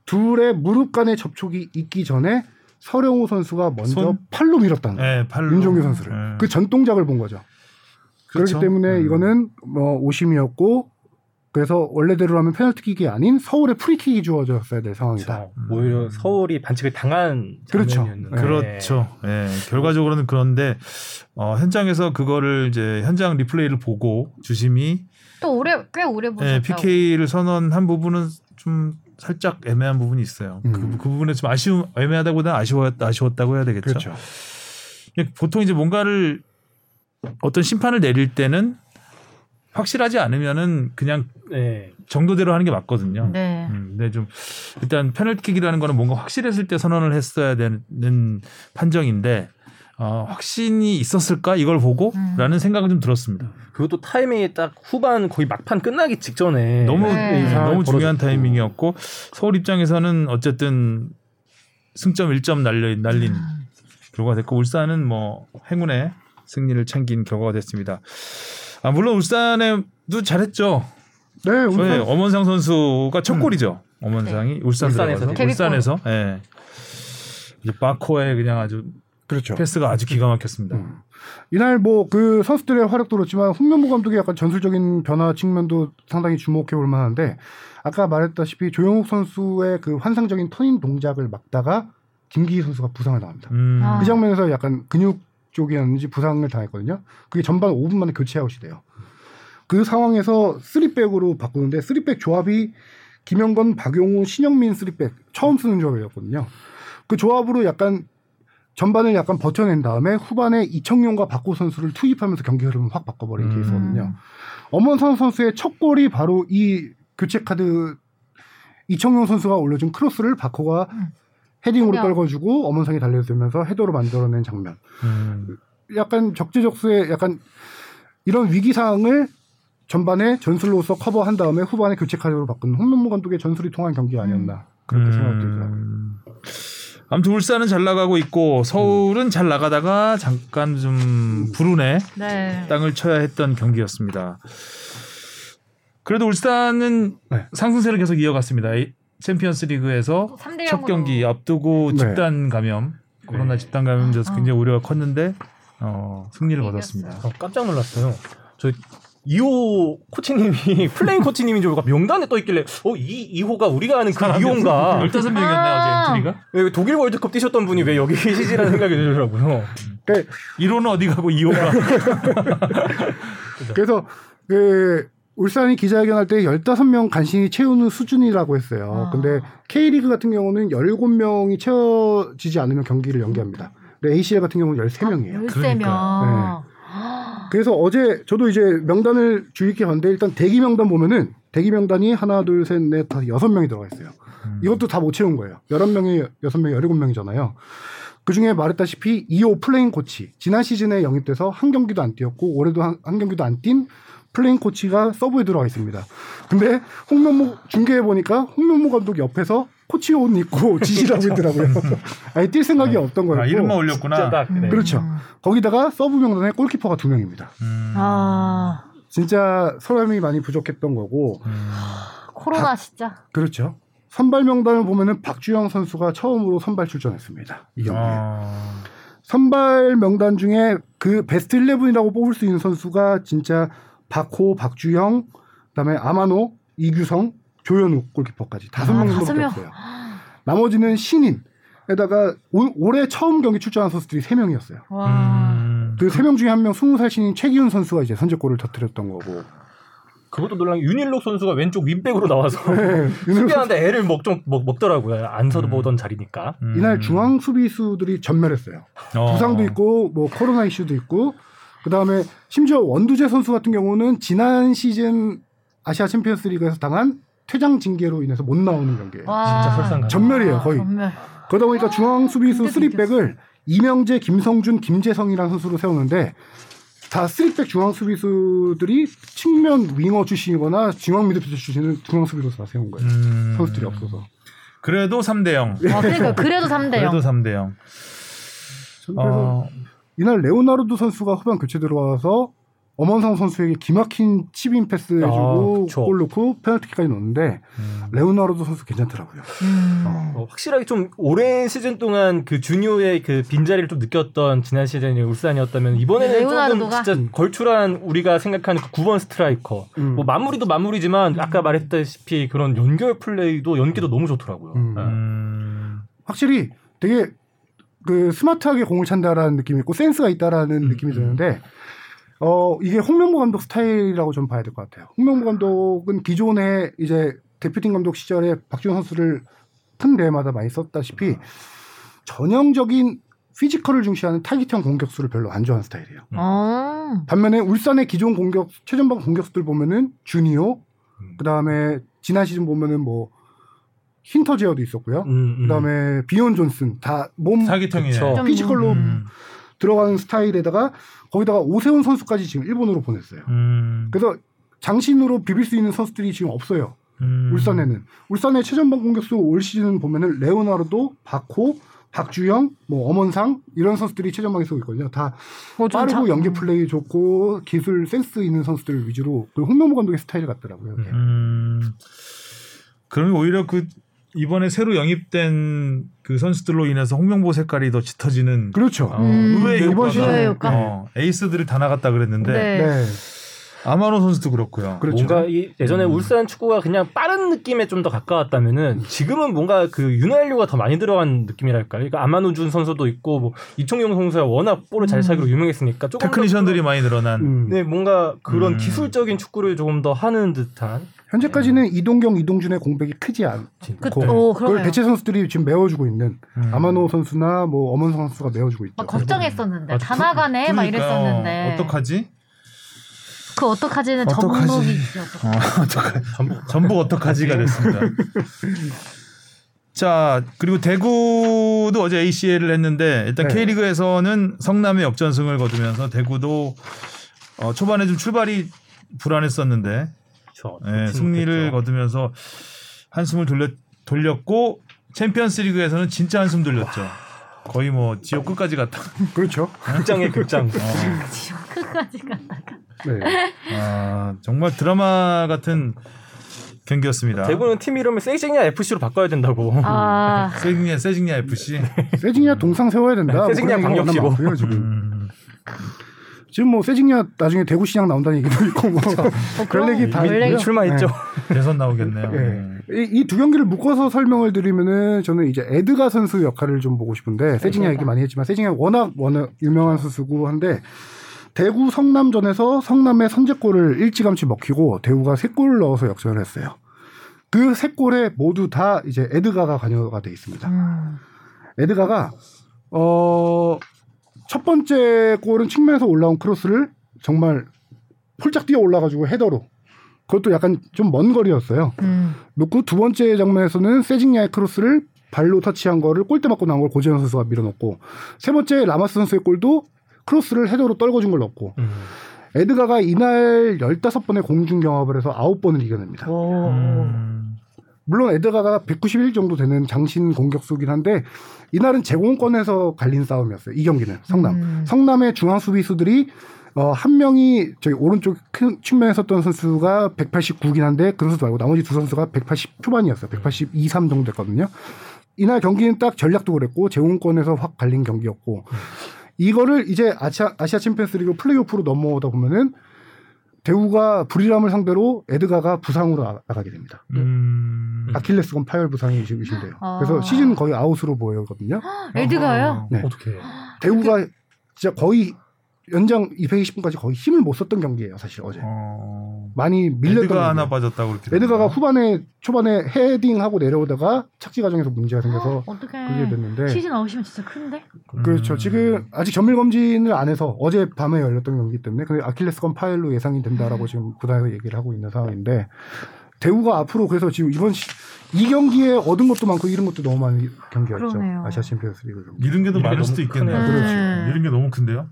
둘의 무릎 간의 접촉이 있기 전에 서령호 선수가 먼저 손? 팔로 밀었다는 거예요. 네, 팔로 윤종규 선수를. 네. 그 전 동작을 본 거죠. 그렇죠. 그렇기 때문에 음. 이거는 뭐 오심이었고 그래서 원래대로라면 페널티킥이 아닌 서울의 프리킥이 주어졌어야 될 상황이다. 그렇죠. 오히려 서울이 반칙을 당한 그렇죠. 장면이었는데. 네. 그렇죠. 예, 결과적으로는 그런데 어, 현장에서 그거를 이제 현장 리플레이를 보고 주심이 또 오래 꽤 오래 보셨다고. 예, PK를 선언한 부분은 좀 살짝 애매한 부분이 있어요. 음. 그, 그 부분에 좀 아쉬움 애매하다보다 아쉬웠 아쉬웠다고 해야 되겠죠. 그렇죠. 예, 보통 이제 뭔가를 어떤 심판을 내릴 때는 확실하지 않으면은 그냥 네. 정도대로 하는 게 맞거든요. 네. 음, 근데 좀 일단 페널티킥이라는 거는 뭔가 확실했을 때 선언을 했어야 되는 판정인데 어, 확신이 있었을까 이걸 보고라는 음. 생각은 좀 들었습니다. 그것도 타이밍이 딱 후반 거의 막판 끝나기 직전에 너무 네. 이 상황이 너무 중요한 벌어졌고. 타이밍이었고 서울 입장에서는 어쨌든 승점 1점 날려 날린 결과가 됐고 울산은 뭐 행운의 승리를 챙긴 결과가 됐습니다. 아 물론 울산에도 잘했죠. 네, 울산 엄원상 선수가 첫 골이죠. 엄원상이 울산 울산에서 들어가서. 울산에서 예. 이제 바코의 그냥 아주 그렇죠. 패스가 아주 기가 막혔습니다. 음. 이날 뭐 그 선수들의 활약도 그렇지만 홍명보 감독의 약간 전술적인 변화 측면도 상당히 주목해 볼 만한데 아까 말했다시피 조영욱 선수의 그 환상적인 터닝 동작을 막다가 김기희 선수가 부상을 당합니다. 음. 아. 그 장면에서 약간 근육 쪽이었는지 부상을 당했거든요. 그게 전반 5분 만에 교체 아웃이 돼요. 그 상황에서 3백으로 바꾸는데 3백 조합이 김영건, 박용우, 신영민 3백 처음 쓰는 조합이었거든요. 그 조합으로 약간 전반을 약간 버텨낸 다음에 후반에 이청용과 바코 선수를 투입하면서 경기 흐름을 확 바꿔버린 음. 케이스거든요. 엄원상 선수의 첫 골이 바로 이 교체 카드 이청용 선수가 올려준 크로스를 바코가 음. 헤딩으로 그냥. 떨궈주고 엄원상이 달려들면서 헤더로 만들어낸 장면. 음. 약간 적재적소에 약간 이런 위기 상황을 전반에 전술로서 커버한 다음에 후반에 교체 카드로 바꾼 홍명보 감독의 전술이 통한 경기가 아니었나 그렇게 생각되더라고요. 음. 아무튼 울산은 잘 나가고 있고 서울은 잘 나가다가 잠깐 좀 불운해 네. 땅을 쳐야 했던 경기였습니다. 그래도 울산은 네. 상승세를 계속 이어갔습니다. 이 챔피언스 리그에서 3대 0으로. 첫 경기 앞두고 네. 집단 감염, 코로나 집단 감염돼서 아. 굉장히 우려가 컸는데 어, 승리를 이겼어요. 거뒀습니다. 어, 깜짝 놀랐어요. 저 이호 코치님이 플레잉 코치님인 줄 알고 명단에 떠 있길래 어 이 이호가 우리가 아는 그 이호인가 15명이었나요, 아. 어제 엔트리가? 왜 독일 월드컵 뛰셨던 분이 왜 여기 계시지라는 생각이 들더라고요. 그러니까 1호는 어디 가고 2호가 그래서 그 울산이 기자회견할 때 15명 간신히 채우는 수준이라고 했어요. 아. 근데 K리그 같은 경우는 17명이 채워지지 않으면 경기를 연기합니다. 근데 ACL 같은 경우는 13명이에요. 13명. 그 래서 어제 저도 이제 명단을 주의 깊게 봤는데 일단 대기 명단 보면은 대기 명단이 하나, 둘, 셋, 넷, 다섯, 여섯 명이 들어가 있어요. 이것도 다 못 채운 거예요. 11명이, 6명이 17명이잖아요. 그 중에 말했다시피 이호 플레잉 코치. 지난 시즌에 영입돼서 한 경기도 안 뛰었고 올해도 한, 한 경기도 안 뛴 플레잉 코치가 서브에 들어가 있습니다. 근데 홍명보 중계해 보니까 홍명보 감독 옆에서 코치 옷 입고 지시를 하고 있더라고요. 아예 뛸 생각이 없던 거였고. 아, 이름만 올렸구나. 진짜 딱 네. 그렇죠. 거기다가 서브 명단에 골키퍼가 두 명입니다. 음. 아, 진짜 사람이 많이 부족했던 거고 음. 코로나 진짜. 그렇죠. 선발 명단을 보면은 박주영 선수가 처음으로 선발 출전했습니다. 이 경기에. 아. 선발 명단 중에 그 베스트 11이라고 뽑을 수 있는 선수가 진짜 박호, 박주영, 그다음에 아마노, 이규성, 조현욱 골키퍼까지 다섯 아, 명 다섯 정도밖에 명. 없어요. 나머지는 신인 에다가 올- 올해 처음 경기 출전한 선수들이 세 명이었어요. 와. 음. 그세 명 중에 한명 20살 신인 최기훈 선수가 이제 선제골을 터뜨렸던 거고. 그것도 놀란 게 윤일록 선수가 왼쪽 윙백으로 나와서 네, 수비하는데 애를 먹, 좀 먹, 먹더라고요. 안 서도 음. 보던 자리니까. 음. 이날 중앙 수비수들이 전멸했어요. 어. 부상도 있고 뭐 코로나 이슈도 있고 그다음에 심지어 원두재 선수 같은 경우는 지난 시즌 아시아 챔피언스 리그에서 당한 퇴장 징계로 인해서 못 나오는 경기예요. 와. 진짜 설상가네. 전멸이에요, 거의. 전멸. 그러다 보니까 중앙 수비수 3백을 이명재, 김성준, 김재성이라는 선수로 세우는데 다 3백 중앙 수비수들이 측면 윙어 출신이거나 중앙 미드필더 출신을 중앙 수비수로 다 세운 거예요. 음. 선수들이 없어서. 그래도 3대 0. 와, 그러니까 그래도 3대 0. 그래도 3대 0. 그래서 어, 이날 레오나르도 선수가 후반 교체 들어와서 엄원상 선수에게 기막힌 chip-in 패스 해주고 아. 골 넣고 페널티까지 넣었는데 음. 레오나르도 선수 괜찮더라고요. 음. 어, 확실하게 좀 오랜 시즌 동안 그 주니오의 그 빈자리를 좀 느꼈던 지난 시즌이 울산이었다면 이번에는 조금 레오나르도가? 진짜 걸출한 우리가 생각하는 그 9번 스트라이커. 음. 뭐 마무리도 마무리지만 아까 말했다시피 그런 연결 플레이도 연계도 너무 좋더라고요. 음. 네. 음. 확실히 되게 그 스마트하게 공을 찬다라는 느낌이 있고 센스가 있다라는 음, 느낌이 음. 드는데 어 이게 홍명보 감독 스타일이라고 좀 봐야 될 것 같아요. 홍명보 감독은 기존에 이제 대표팀 감독 시절에 박주영 선수를 큰 대회마다 많이 썼다시피 전형적인 physical을 중시하는 타깃형 공격수를 별로 안 좋아하는 스타일이에요. 어. 반면에 울산의 기존 공격 최전방 공격수들 보면은 주니오 음. 그다음에 지난 시즌 보면은 뭐 힌터제어도 있었고요. 음, 음. 그다음에 비욘 존슨 다 몸. 좀- physical로 음. 들어가는 스타일에다가 거기다가 오세훈 선수까지 지금 일본으로 보냈어요. 음. 그래서 장신으로 비빌 수 있는 선수들이 지금 없어요. 음. 울산에는 울산의 최전방 공격수 올 시즌 보면은 레오나르도, 바코, 박주영, 뭐 엄원상 이런 선수들이 최전방에 서고 있거든요. 다 어, 좀 빠르고 자- 연계 플레이 좋고 기술 센스 있는 선수들 위주로 그 홍명보 감독의 스타일 같더라고요. 음. 음. 그러면 오히려 그 이번에 새로 영입된 그 선수들로 인해서 홍명보 색깔이 더 짙어지는 그렇죠. 어, 음, 의외의 이번 효과가 시즌- 효과. 어, 에이스들이 다 나갔다 그랬는데 네. 네. 아마노 선수도 그렇고요. 그렇죠. 뭔가 이 예전에 음. 울산 축구가 그냥 빠른 느낌에 좀 더 가까웠다면은 지금은 뭔가 그 윤활유가 더 많이 들어간 느낌이랄까. 그러니까 아마누준 선수도 있고 뭐 이청용 선수가 워낙 볼을 잘 차기로 유명했으니까 조금 더 테크니션들이 많이 늘어난 음. 네, 뭔가 그런 음. 기술적인 축구를 조금 더 하는 듯한 현재까지는 이동경, 이동준의 공백이 크지 않고 그, 네. 오, 그걸. 대체 선수들이 지금 메워주고 있는 음. 아마노 선수나 뭐 엄원 선수가 메워주고 있죠. 막 걱정했었는데. 다 나가네 막 그러니까, 이랬었는데 어, 어떡하지? 그 어떡하지는 어떡하지? 전북이죠. 어, 어떡하- 전부 전북 어떡하지가 됐습니다. 자 그리고 대구도 어제 ACL을 했는데 일단 네. K리그에서는 성남의 역전승을 거두면서 대구도 어, 초반에 좀 출발이 불안했었는데 저 예, 승리를 거두면서 한숨을 돌려, 돌렸고 챔피언스리그에서는 진짜 한숨 돌렸죠. 거의 뭐 지옥 끝까지 갔다. 그렇죠. 극장의 극장. 지금 끝까지 갔다가 네. 아, 정말 드라마 같은 경기였습니다. 대구는 팀 이름을 세이징야 FC로 바꿔야 된다고. 아 세징야 세징야 FC. 세징야 동상 세워야 된다. 뭐 세징야 많고요, 지금. 음, 지금 뭐 세징야 나중에 대구시장 나온다는 얘기도 있고 뭐 그런 얘기 다 원래 있고요. 출마했죠. 대선 나오겠네요. 네. 이두 경기를 묶어서 설명을 드리면은 저는 이제 에드가 선수 역할을 좀 보고 싶은데 세징야 얘기 많이 했지만 세징야 워낙 워낙 유명한 선수고 한데 대구 성남전에서 성남의 선제골을 일찌감치 먹히고 대구가 세 골을 넣어서 역전을 했어요. 그 세 골에 모두 다 이제 에드가가 관여가 돼 있습니다. 음. 에드가가 어, 첫 번째 골은 측면에서 올라온 크로스를 정말 훌쩍 뛰어 올라가지고 header로 그것도 약간 좀 먼 거리였어요. 음. 넣고 두 번째 장면에서는 세징야의 크로스를 발로 터치한 거를 골대 맞고 나온 걸 고재현 선수가 밀어넣고 세 번째 라마스 선수의 골도 크로스를 header로 떨궈준 걸 넣고 음. 에드가가 이날 15번의 공중 경합을 해서 9번을 이겨냅니다. 오. 음, 물론 에드가가 191 정도 되는 장신 공격수긴 한데 이날은 제공권에서 갈린 싸움이었어요. 이 경기는 성남. 음. 성남의 중앙 수비수들이 어, 한 명이 저기 오른쪽 큰 측면에 섰던 선수가 189긴 한데 그 선수 말고 나머지 두 선수가 180 초반이었어요. 182, 3 정도 됐거든요. 이날 경기는 딱 전략도 그랬고 제공권에서 확 갈린 경기였고 이거를 이제 아시아, 아시아 챔피언스 리그 플레이오프로 넘어오다 보면은 대우가 불이람을 상대로 에드가가 부상으로 나- 나가게 됩니다. 음, 아킬레스건 파열 부상이 있으신데요. 아. 그래서 시즌 거의 아웃으로 보이거든요. 에드가요? 네. 어떻게? 대우가 진짜 거의 연장 220분까지 거의 힘을 못 썼던 경기예요, 사실 어제. 어, 많이 밀렸던 에드가 하나. 빠졌다고 그렇게. 에드가가? 후반에 초반에 헤딩하고 내려오다가 착지 과정에서 문제가 생겨서 어떻게 그게 됐는데 시즌 아웃이면 진짜 큰데? 그렇죠. 음. 지금 아직 전밀 검진을 안 해서 어제 밤에 열렸던 경기이기 때문에 근데 아킬레스건 파열로 예상이 된다라고 지금 구단에서 얘기를 하고 있는 상황인데 대우가 앞으로 그래서 지금 이번 시, 이 경기에 얻은 것도 많고 잃은 것도 너무 많은 경기였죠. 아시아 챔피언스리그 경기. 잃은 게더 게 많을 너무 수도 있겠네요. 그렇죠. 잃은 게 너무 큰데요.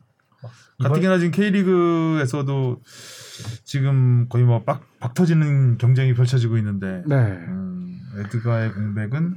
가뜩이나 지금 K리그에서도 지금 거의 뭐 빡, 박 터지는 경쟁이 펼쳐지고 있는데 네. 음, 에드가의 공백은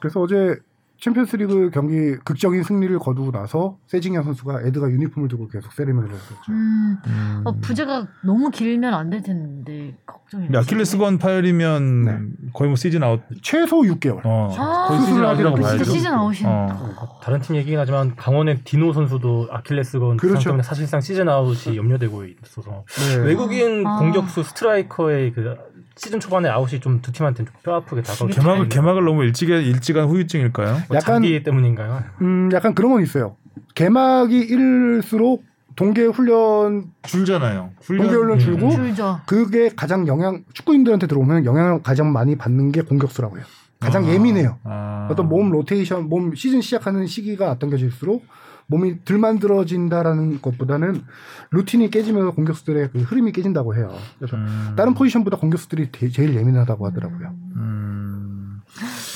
그래서 어제 챔피언스리그 경기 극적인 승리를 거두고 나서 세징야 선수가 에드가 유니폼을 들고 계속 세리머니를 했었죠. 음. 음, 어, 부재가 너무 길면 안 될 텐데 걱정이. 아킬레스건 파열이면 네. 거의 뭐 시즌 아웃. 최소 6개월. 어, 아, 거의 시즌 아웃이라고 진짜 봐야죠. 시즌 아웃이. 어. 다른 팀 얘기긴 하지만 강원의 디노 선수도 아킬레스건 부상 그렇죠. 때문에 사실상 시즌 아웃이 염려되고 있어서 네. 외국인 아. 공격수 스트라이커의 그 시즌 초반에 아웃이 좀 두 팀한테 좀뼈 아프게 다가오고 개막을 개막을 너무 일찍 해- 일찍한 후유증일까요? 뭐 약간- 잔디 때문인가요? 음, 약간 그런 건 있어요. 개막이 이를수록 동계 훈련 줄잖아요. 동계 훈련 음. 줄고 줄죠. 그게 가장 영향 축구인들한테 들어오면 영향을 가장 많이 받는 게 공격수라고 해요. 가장 아. 예민해요. 아. 어떤 몸 로테이션, 몸 시즌 시작하는 시기가 앞당겨질수록 몸이 덜 만들어진다라는 것보다는 루틴이 깨지면서 공격수들의 그 흐름이 깨진다고 해요. 그래서 음. 다른 포지션보다 공격수들이 대- 제일 예민하다고 하더라고요. 음.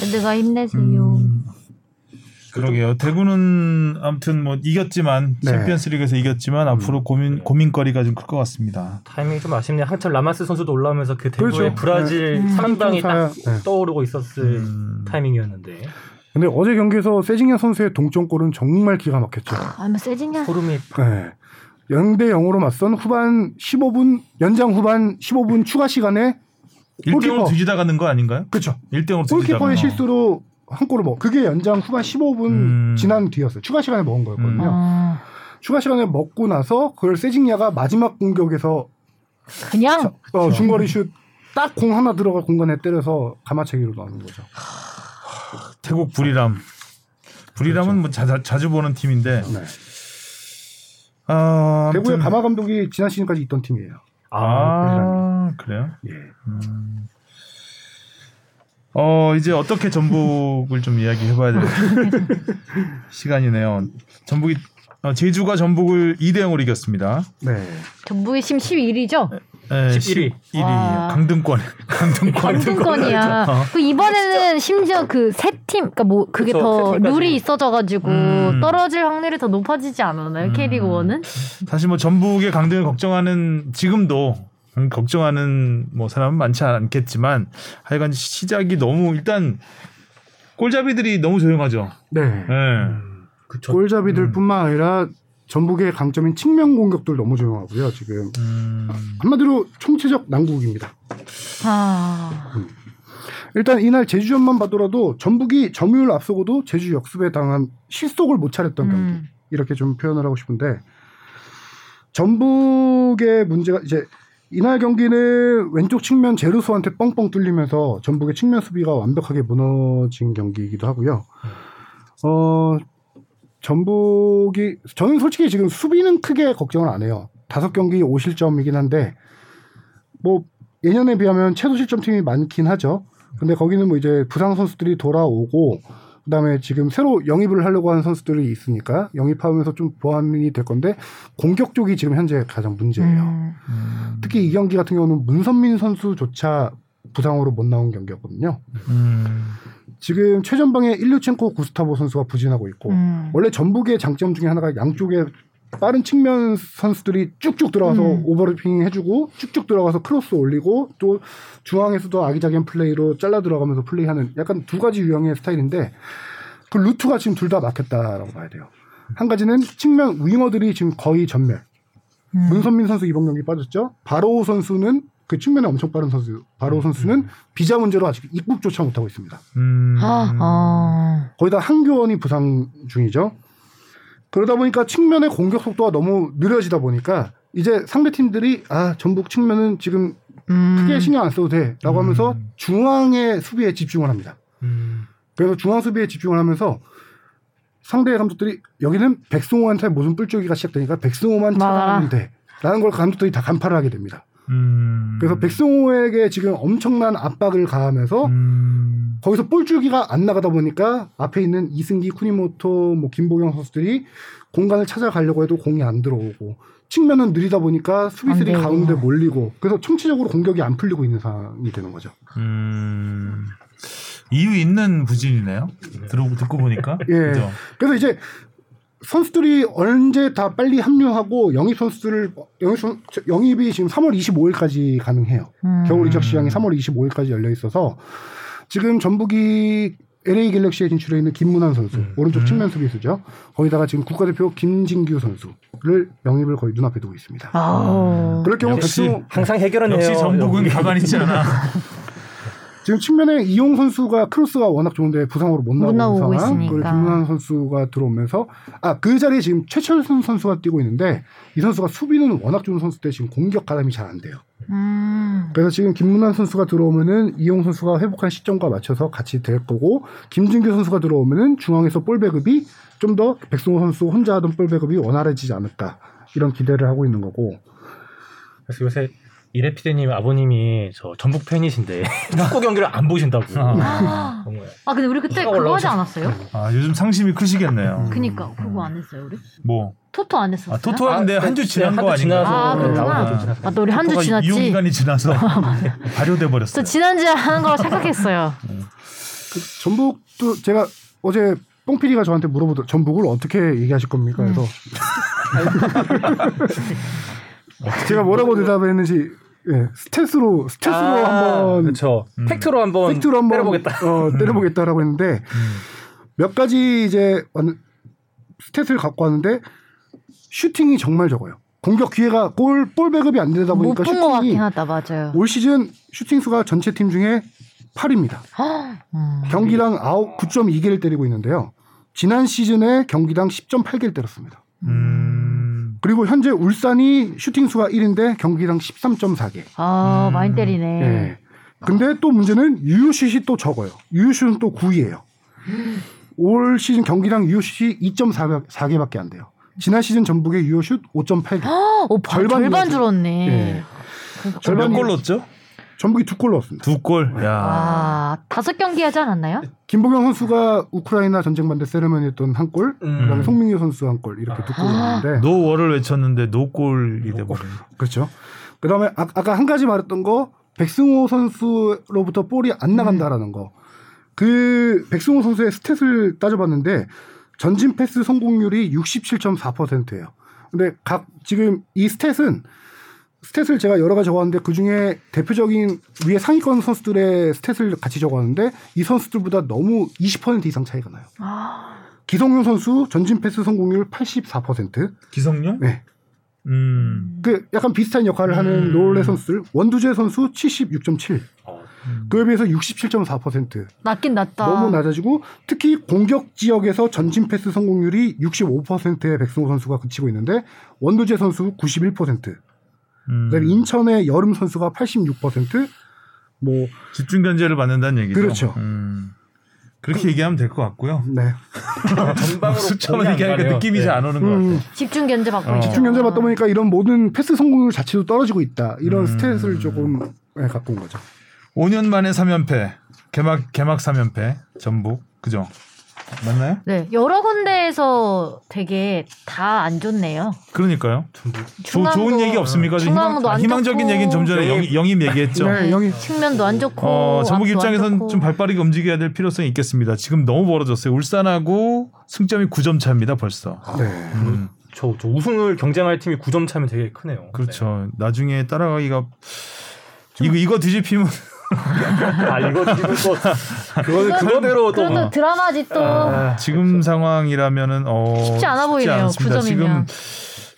에드가 힘내세요. 음. 그러게요. 대구는 아무튼 뭐 이겼지만 네. 챔피언스리그에서 이겼지만 앞으로 고민 고민거리가 좀 클 것 같습니다. 타이밍이 좀 아쉽네요. 한참 라마스 선수도 올라오면서 그 대구의 그렇죠. 브라질 네. 상당히 딱 네. 떠오르고 있었을 음. 타이밍이었는데 근데 어제 경기에서 세징야 선수의 동점골은 정말 기가 막혔죠. 아뭐 세징야. 소름이 네. 0대 0으로 맞선 후반 15분 연장 후반 15분 추가 시간에 1대0으로 골키퍼. 뒤지다 가는 거 아닌가요? 그렇죠. 1대0으로 뒤지다가. 골키퍼의 실수로 한 골을 먹. 그게 연장 후반 15분 음. 지난 뒤였어요. 추가 시간에 먹은 거였거든요. 어, 추가 시간에 먹고 나서 그걸 세징야가 마지막 공격에서 그냥 어, 중거리 슛 딱 공 하나 들어갈 공간에 때려서 가마차기로 나오는 거죠. 태국 불이람. 불이람은 뭐 자, 자 주 보는 팀인데. 네. 아, 대구의 가마 감독이 지난 시즌까지 있던 팀이에요. 아, 그래요? 예. 어, 이제 어떻게 전북을 좀 이야기해봐야 될 시간이네요. 전북이 어, 제주가 전북을 2대 0으로 이겼습니다. 네. 전북이 지금 11위죠? 네, 11위. 1위 와. 강등권. 강등권. 강등권이야. 어. 그 이번에는 심지어 그 세 팀, 그러니까 뭐 그게 그쵸, 더. 룰이 있어져가지고 음. 떨어질 확률이 더 높아지지 않았나요? 음. K리그 1은? 사실 뭐 전북의 강등을 걱정하는 지금도 음, 걱정하는 뭐 사람은 많지 않겠지만 하여간 시작이 너무 일단 골잡이들이 너무 조용하죠. 네. 예. 그쵸. 골잡이들뿐만 아니라 전북의 강점인 측면 공격들 너무 조용하고요. 지금 음, 한마디로 총체적 난국입니다. 아, 일단 이날 제주전만 봐더라도 전북이 점유율 앞서고도 제주 역습에 당한 실속을 못 차렸던 경기 음. 이렇게 좀 표현을 하고 싶은데 전북의 문제가 이제 이날 경기는 왼쪽 측면 제루소한테 뻥뻥 뚫리면서 전북의 측면 수비가 완벽하게 무너진 경기이기도 하고요. 어 전북이 저는 솔직히 지금 수비는 크게 걱정을 안 해요. 다섯 경기 5실점이긴 한데 뭐 예년에 비하면 최소 실점 팀이 많긴 하죠. 근데 거기는 뭐 이제 부상 선수들이 돌아오고 그다음에 지금 새로 영입을 하려고 하는 선수들이 있으니까 영입하면서 좀 보완이 될 건데 공격 쪽이 지금 현재 가장 문제예요. 음. 특히 이 경기 같은 경우는 문선민 선수조차 부상으로 못 나온 경기였거든요. 음, 지금 최전방에 일류첸코 구스타보 선수가 부진하고 있고 음. 원래 전북의 장점 중에 하나가 양쪽에 빠른 측면 선수들이 쭉쭉 들어가서 음. 오버래핑 해주고 쭉쭉 들어가서 크로스 올리고 또 중앙에서도 아기자기한 플레이로 잘라 들어가면서 플레이하는 약간 두 가지 유형의 스타일인데 그 루트가 지금 둘 다 막혔다라고 봐야 돼요. 한 가지는 측면 윙어들이 지금 거의 전멸. 음. 문선민 선수 이번 경기 빠졌죠. 바로우 선수는 그 측면에 엄청 빠른 선수. 바로우 선수는 비자 문제로 아직 입국조차 못하고 있습니다. 음, 아, 아. 거의 다 한교원이 부상 중이죠. 그러다 보니까 측면의 공격 속도가 너무 느려지다 보니까 이제 상대 팀들이 아 전북 측면은 지금 음. 크게 신경 안 써도 돼라고 음. 하면서 중앙의 수비에 집중을 합니다. 음, 그래서 중앙 수비에 집중을 하면서 상대 감독들이 여기는 백승호한테 무슨 뿔조기가 시작되니까 백승호만. 차단하면 돼라는 걸 감독들이 다 간파를 하게 됩니다. 음, 그래서 백승호에게 지금 엄청난 압박을 가하면서 음, 거기서 볼줄기가 안 나가다 보니까 앞에 있는 이승기, 쿠니모토, 뭐 김보경 선수들이 공간을 찾아가려고 해도 공이 안 들어오고 측면은 느리다 보니까 수비들이. 가운데 몰리고 그래서 총체적으로 공격이 안 풀리고 있는 상황이 되는 거죠. 음, 이유 있는 부진이네요. 들어 듣고 보니까. 예. 그죠? 그래서 이제 선수들이 언제 다 빨리 합류하고 영입 선수들을 영입, 선- 영입이 지금 3월 25일까지 가능해요. 음. 겨울 이적 시장이 3월 25일까지 열려 있어서 지금 전북이 LA 갤럭시에 진출해 있는 김문환 선수 음. 오른쪽 음. 측면 수비수죠. 거기다가 지금 국가대표 김진규 선수를 영입을 거의 눈앞에 두고 있습니다. 아. 그럴 경우 역시 백승호 항상 해결은 해요. 역시 전북은. 가만히 있지 않아. 지금 측면에 이용 선수가 크로스가 워낙 좋은데 부상으로 못못 나오는 나오고 상황. 그리고 김문환 선수가 들어오면서 아 그 자리에 지금 최철선 선수가 뛰고 있는데 이 선수가 수비는 워낙 좋은 선수인데 지금 공격 가담이 잘 안 돼요. 음. 그래서 지금 김문환 선수가 들어오면은 이용 선수가 회복한 시점과 맞춰서 같이 될 거고 김진규 선수가 들어오면은 중앙에서 볼 배급이 좀 더 백승호 선수 혼자 하던 볼 배급이 원활해지지 않을까 이런 기대를 하고 있는 거고 그래서 요새 이래 피디님 아버님이 저 전북 팬이신데 축구 경기를 안 보신다고. 아. 너무 아 근데 우리 그때 그거 하지. 않았어요? 아, 요즘 상심이 크시겠네요. 그니까 그거 안 했어요 우리? 뭐, 토토 안 했었어요? 아, 토토 하는데 아, 한주 네, 지난 한주 거 아닌가? 아, 네, 그렇구나. 좀 지났어요. 맞다 우리 한 주 지났지. 이용 기간이 지나서 발효돼 저 버렸어요. 지난주에 하는 거라 생각했어요. 그 전북도 제가 어제 뽕피디가 저한테 물어보더 전북을 어떻게 얘기하실 겁니까? 그래서 제가 뭐라고 대답했는지 예, stat으로 stat으로 아, 한번 그렇죠. 음. 팩트로 한번 팩트로 한번 때려보겠다. 어, 때려보겠다라고 했는데 몇 가지 이제 완- stat을 갖고 왔는데 슈팅이 정말 적어요. 공격 기회가 골, 볼 배급이 안 되다 못 보니까 본것 같긴 슈팅이 하다 맞아요. 올 시즌 슈팅 수가 전체 팀 중에 8입니다. 음. 경기당 9, 9.2개를 때리고 있는데요. 지난 시즌에 경기당 10.8개를 때렸습니다. 음. 그리고 현재 울산이 슈팅 수가 1인데 경기당 13.4개. 아 음. 많이 때리네. 예. 근데 또 문제는 유효슛이 또 적어요. 유효슛은 또 9위예요. 올 시즌 경기당 유효슛이 2.4개밖에 안 돼요. 지난 시즌 전북의 유효슛 5.8개. 어, 바- 절반 절반. 줄었네. 예. 그러니까. 절반이- 몇골 넣었죠? 전북이 두 골 넣었습니다. 두 골. 야. 아 다섯 경기 하지 않았나요? 김보경 선수가 우크라이나 전쟁 반대 세레머니 했던 한 골, 음. 그다음에 송민규 선수 한 골 이렇게 두골 아. 넣었는데 no war를 외쳤는데 no goal이 돼버린. 그렇죠. 그다음에 아, 아까 한 가지 말했던 거 백승호 선수로부터 볼이 안 나간다라는 거. 그 백승호 선수의 stat을 따져봤는데 전진 패스 성공률이 67.4%예요. 근데 각 지금 이 stat은 stat을 제가 여러 가지 적었는데 그 중에 대표적인 위에 상위권 선수들의 stat을 같이 적었는데 이 선수들보다 너무 20% 이상 차이가 나요. 기성용 선수 전진 패스 성공률 84%. 기성용? 네. 음. 그 약간 비슷한 역할을 하는 음. 노을레 선수들 원두재 선수 76.7 어, 그에 비해서 67.4% 낮긴 낮다. 너무 낮아지고 특히 공격 지역에서 전진 패스 성공률이 65%의 백승호 선수가 그치고 있는데 원두재 선수 91% 음. 그다음에 인천의 여름 선수가 86%뭐 집중 견제를 받는다는 얘기죠. 그렇죠. 음. 그렇게 얘기하면 될 것 같고요. 네. 전방으로 안 얘기하니까. 느낌이 네. 잘안 오는 것 음, 같아요. 집중 견제 받고 어. 집중 견제 받다 보니까 이런 모든 패스 성공률 자체도 떨어지고 있다 이런 음. 스탯을 조금 네, 갖고 온 거죠. 5년 만에 3연패. 개막 개막 3연패. 전북. 그죠? 맞나요? 네 여러 군데에서 되게 다 안 좋네요. 그러니까요. 조, 중앙도- 좋은 얘기 없습니까? 좀 중앙도 희망, 안 희망적인. 얘기는 좀 전에 영입, 영입 얘기했죠. 네, 영이 측면도 안 좋고. 어, 전북 입장에선. 좀 발빠르게 움직여야 될 필요성이 있겠습니다. 지금 너무 멀어졌어요. 울산하고 승점이 9점 차입니다, 벌써. 네. 음, 저, 저 우승을 경쟁할 팀이 9점 차면 되게 크네요. 그렇죠. 나중에 따라가기가 이거 이거 뒤집히면 네. 아 이거 지금 또 그거 그건- 그거대로 또 그래도 드라마지 또. 아, 지금 상황이라면 어 쉽지 않아 보이네요, 않습니다. 9점이면. 지금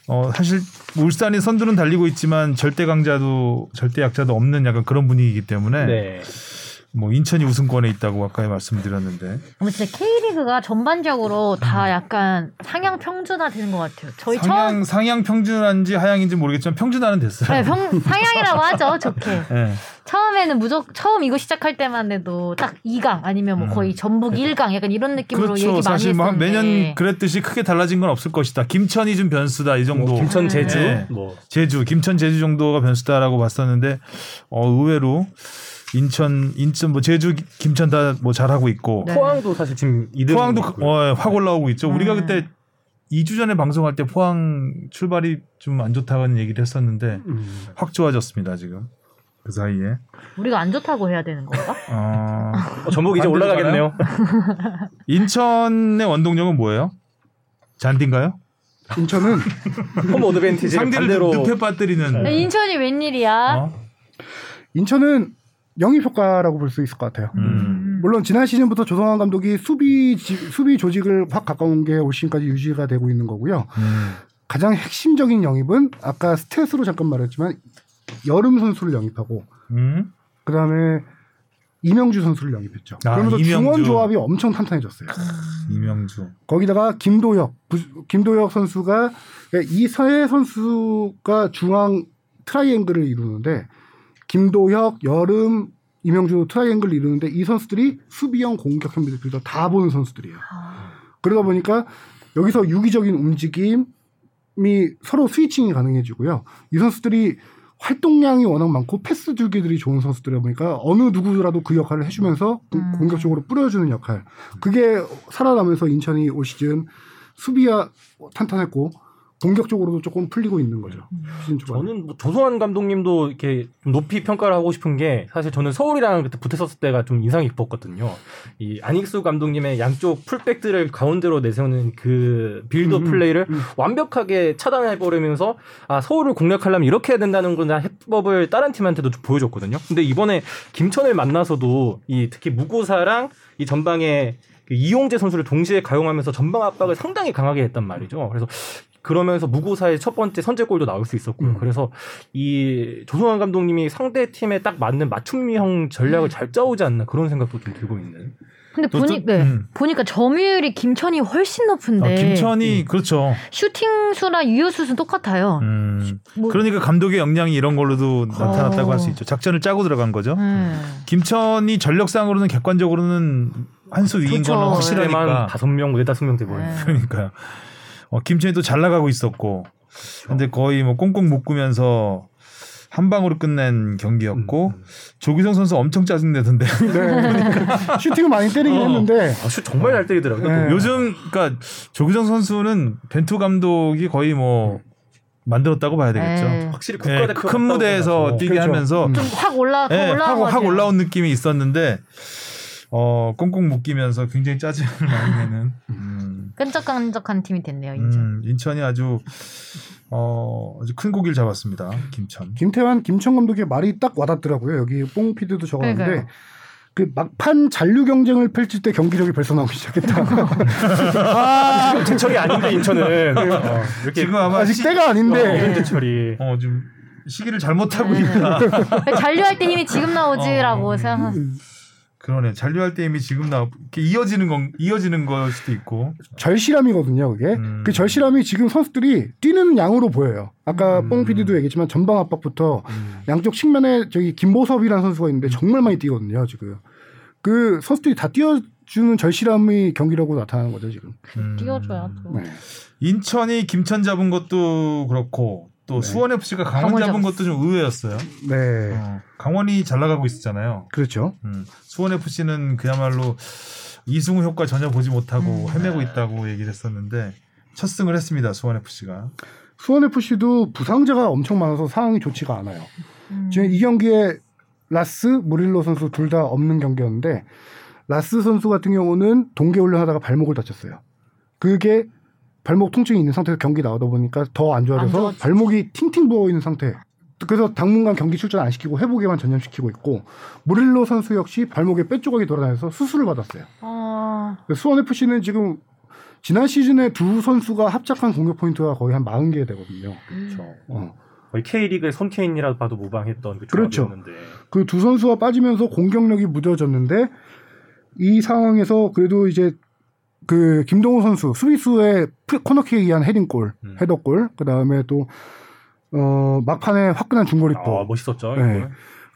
어 사실 울산이 선두는 달리고 있지만 절대 강자도 절대 약자도 없는 약간 그런 분위기이기 때문에 네. 뭐 인천이 우승권에 있다고 아까 말씀드렸는데 근데 진짜 K리그가 전반적으로 다 약간 상향 평준화 되는 것 같아요. 저희 처음 상향 상향 평준한지 하향인지 모르겠지만 평준화는 됐어요. 네, 평, 상향이라고 하죠, 좋게. 예. 처음에는 무조건 처음 이거 시작할 때만 해도 딱 2강 아니면 뭐 거의 전북 1강 약간 이런 느낌으로 그렇죠. 얘기 많이 사실 뭐 했었는데 매년 그랬듯이 크게 달라진 건 없을 것이다. 김천이 좀 변수다 이 정도. 뭐 김천 제주 네. 뭐 제주, 김천 제주 정도가 변수다라고 봤었는데 어 의외로 인천, 인천 뭐 제주, 김천 다 뭐 잘하고 있고 네. 포항도 사실 지금 2등 포항도 그- 어, 확 올라오고 있죠. 우리가 음. 그때 2주 전에 방송할 때 포항 출발이 좀 안 좋다는 얘기를 했었는데 음. 확 좋아졌습니다 지금 그 사이에. 우리가 안 좋다고 해야 되는 건가? 어, 어, 전북 이제 올라가겠네요. 인천의 원동력은 뭐예요? 잔디인가요? 인천은 홈 어드밴티지 상대를 반대로 늪에 빠뜨리는. 야, 인천이 웬일이야? 어? 인천은 영입 효과라고 볼 수 있을 것 같아요. 음. 물론 지난 시즌부터 조성환 감독이 수비 지- 수비 조직을 확 가까운 게 올 시즌까지 유지가 되고 있는 거고요. 음. 가장 핵심적인 영입은 아까 stat으로 잠깐 말했지만 여름 선수를 영입하고 음? 그다음에 이명주 선수를 영입했죠. 아, 그러면서 이명주. 중원 조합이 엄청 탄탄해졌어요. 이명주. 거기다가 김도혁, 부- 김도혁 선수가 그러니까 이 세 선수가 중앙 트라이앵글을 이루는데 김도혁, 여름, 이명주 트라이앵글을 이루는데 이 선수들이 수비형 공격형 미드필더 다 보는 선수들이에요. 그러다 보니까 여기서 유기적인 움직임이 서로 스위칭이 가능해지고요. 이 선수들이 활동량이 워낙 많고 패스 주기들이 좋은 선수들이다 보니까 어느 누구라도 그 역할을 해주면서 공- 음. 공격적으로 뿌려주는 역할. 그게 살아나면서 인천이 올 시즌 수비가 탄탄했고 공격적으로도 조금 풀리고 있는 거죠. 시즌 초반에. 저는 뭐 조성환 감독님도 이렇게 좀 높이 평가를 하고 싶은 게 사실 저는 서울이랑 그때 붙었을 때가 좀 인상이 깊었거든요. 이 안익수 감독님의 양쪽 풀백들을 가운데로 내세우는 그 빌드 음, 플레이를 음. 완벽하게 차단해 버리면서 아 서울을 공략하려면 이렇게 해야 된다는 거나 해법을 다른 팀한테도 좀 보여줬거든요. 근데 이번에 김천을 만나서도 이 특히 무고사랑 이 전방에 이용재 선수를 동시에 가용하면서 전방 압박을 상당히 강하게 했단 말이죠. 그래서 그러면서 무고사의 첫 번째 선제골도 나올 수 있었고요. 음. 그래서 이 조성환 감독님이 상대 팀에 딱 맞는 맞춤형 전략을 잘 짜오지 않나 그런 생각도 좀 들고 있는. 근데 또- 보니, 또- 네. 음. 보니까 점유율이 김천이 훨씬 높은데 어, 김천이 그렇죠. 슈팅 수나 유효 수는 똑같아요. 음. 뭐- 그러니까 감독의 역량이 이런 걸로도 나타났다고 어. 할수 있죠. 작전을 짜고 들어간 거죠. 음. 김천이 전력상으로는 객관적으로는 한 수 위인 그렇죠. 건만 확실하니까. 다섯 명, 네 다섯 명 돼버린. 네. 그러니까요. 어, 김천이 또잘 나가고 있었고, 근데 거의 뭐 꽁꽁 묶으면서 한 방으로 끝낸 경기였고 음. 조규성 선수 엄청 짜증내던데. 네. 슈팅을 많이 때리긴 어. 했는데 아, 슛 정말 잘 때리더라고요. 네. 또. 요즘 그러니까 조규성 선수는 벤투 감독이 거의 뭐 만들었다고 봐야 되겠죠. 네. 확실히 예, 국가대표 큰 무대에서 뛰게 그렇죠. 하면서 음. 좀확 올라 것확 같아요. 올라온 느낌이 있었는데 어 꽁꽁 묶이면서 굉장히 짜증을 많이 내는 음, 끈적끈적한 팀이 됐네요. 인천. 음, 인천이 아주 어 아주 큰 고기를 잡았습니다. 김천. 김태환 김천 감독의 말이 딱 와닿더라고요. 여기 뽕 피드도 적었는데 그러니까요. 그 막판 잔류 경쟁을 펼칠 때 경기력이 벌써 나오기 시작했다. 아, 제철이 아닌데 인천은 어, 이렇게 지금 아마 아직 시- 때가 아닌데 이런 제철이 어 지금 시기를 잘못하고 네. 있다. 잔류할 때 힘이 지금 나오지라고 어. 생각. 그러네. 잔류할 때 이미 지금 나 이렇게 이어지는 건 이어지는 걸 수도 있고. 절실함이거든요. 그게 음. 그 절실함이 지금 선수들이 뛰는 양으로 보여요. 아까 음. 뽕 PD도 얘기했지만 전방 압박부터 음. 양쪽 측면에 저기 김보섭이라는 선수가 있는데 정말 많이 뛰거든요. 지금 그 선수들이 다 뛰어주는 절실함이 경기라고 나타나는 거죠 지금. 음. 띄워줘야 또. 네. 인천이 김천 잡은 것도 그렇고 또 네. 수원 FC가 강원, 강원 잡은 잡았어. 것도 좀 의외였어요. 네. 어, 강원이 잘 나가고 있었잖아요. 그렇죠. 음, 수원 FC는 그야말로 이승우 효과 전혀 보지 못하고 음. 헤매고 있다고 얘기를 했었는데 첫 승을 했습니다. 수원 FC가. 수원 FC도 부상자가 엄청 많아서 상황이 좋지가 않아요. 음. 지금 이 경기에 라스, 무릴로 선수 둘 다 없는 경기였는데 라스 선수 같은 경우는 동계 훈련하다가 발목을 다쳤어요. 그게 발목 통증이 있는 상태에서 경기 나오다 보니까 더안안 좋아져서 좋아졌지. 발목이 팅팅 부어 있는 상태. 그래서 당분간 경기 출전 안 시키고 회복에만 전념시키고 있고 무릴로 선수 역시 발목에 뼈 조각이 돌아다녀서 수술을 받았어요. 어, 수원 FC는 지금 지난 시즌에 두 선수가 합작한 공격 포인트가 거의 한 40개 되거든요. 음. 어. 거의 K리그의 손케인이라도 봐도 모방했던 그 그렇죠. 그 두 선수가 빠지면서 공격력이 무뎌졌는데 이 상황에서 그래도 이제 그 김동호 선수 수비수의 프- 코너킥에 의한 헤딩골, 음. 헤더골, 그 다음에 또 어, 막판에 화끈한 중거리골. 아, 멋있었죠. 네.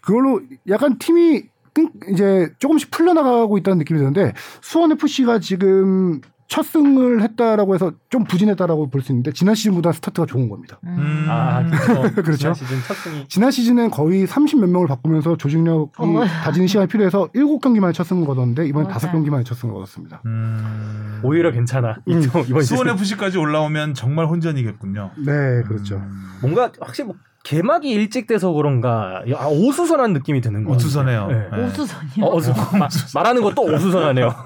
그걸로 약간 팀이 끈- 이제 조금씩 풀려나가고 있다는 느낌이 드는데 수원 FC가 지금 첫 승을 했다라고 해서 좀 부진했다라고 볼 수 있는데 지난 시즌보다 스타트가 좋은 겁니다. 음. 아, 그렇죠. 그렇죠. 지난 시즌 첫 승이 지난 시즌엔 거의 30 몇 명을 바꾸면서 조직력이 어. 다지는 시간이 필요해서 7경기 만에 첫 승을 거뒀는데 이번엔 맞아요. 5경기 만에 첫 승을 거뒀습니다. 음. 오히려 괜찮아. 음. 이번 수원 시즌 FC까지 올라오면 정말 혼전이겠군요. 네, 그렇죠. 음. 뭔가 확실히 뭐 개막이 일찍 돼서 그런가 아, 오수선한 느낌이 드는 거. 오수선해요. 네. 네. 오수선이요. 어, 오수. 마- 말하는 것도 오수선하네요.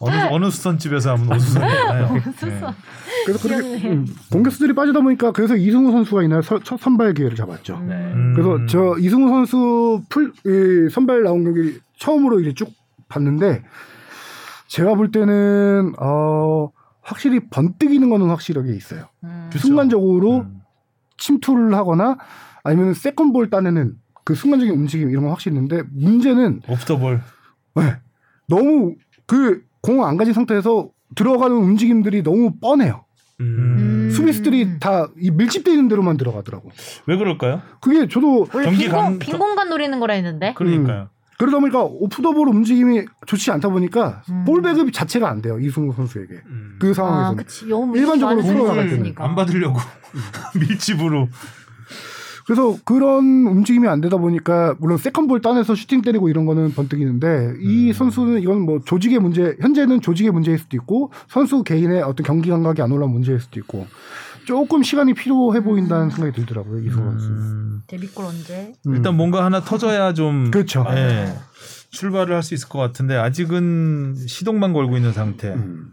어느 어느 수선집에서 하면 오수선이잖아요. 오수선. 그래서 그렇게. 음, 공격수들이 빠지다 보니까 그래서 이승우 선수가 이날 서- 첫 선발 기회를 잡았죠. 음. 음. 그래서 저 이승우 선수 풀 이, 선발 나온 경기 처음으로 이제 쭉 봤는데 제가 볼 때는 어 확실히 번뜩이는 거는 확실하게 있어요. 음. 그쵸. 순간적으로 음. 침투를 하거나 아니면 세컨볼 따내는 그 순간적인 움직임 이런 건 확실히 있는데 문제는 오프더볼. 너무 그 공안 가진 상태에서 들어가는 움직임들이 너무 뻔해요. 음. 음. 수비수들이 다 이 밀집되어 있는 대로만 들어가더라고. 왜 그럴까요? 그게 저도 경기 빈, 감- 공, 빈 공간 노리는 거라 했는데. 그러니까요. 그러다 보니까 오프더볼 움직임이 좋지 않다 보니까 음. 볼 배급이 자체가 안 돼요 이승우 선수에게 음. 그 아, 그치. 너무 일반적으로 흘러나갈 때는. 안 받으려고 밀집으로. 그래서 그런 움직임이 안 되다 보니까 물론 세컨볼 따내서 슈팅 때리고 이런 거는 번뜩이는데 이 음. 선수는 이건 뭐 조직의 문제 현재는 조직의 문제일 수도 있고 선수 개인의 어떤 경기 감각이 안 올라온 문제일 수도 있고 조금 시간이 필요해 보인다는 생각이 들더라고요 이승우 선수. 음. 데뷔골 언제? 음. 일단 뭔가 하나 터져야 좀 그렇죠. 예, 출발을 할 수 있을 것 같은데 아직은 시동만 걸고 있는 상태. 음.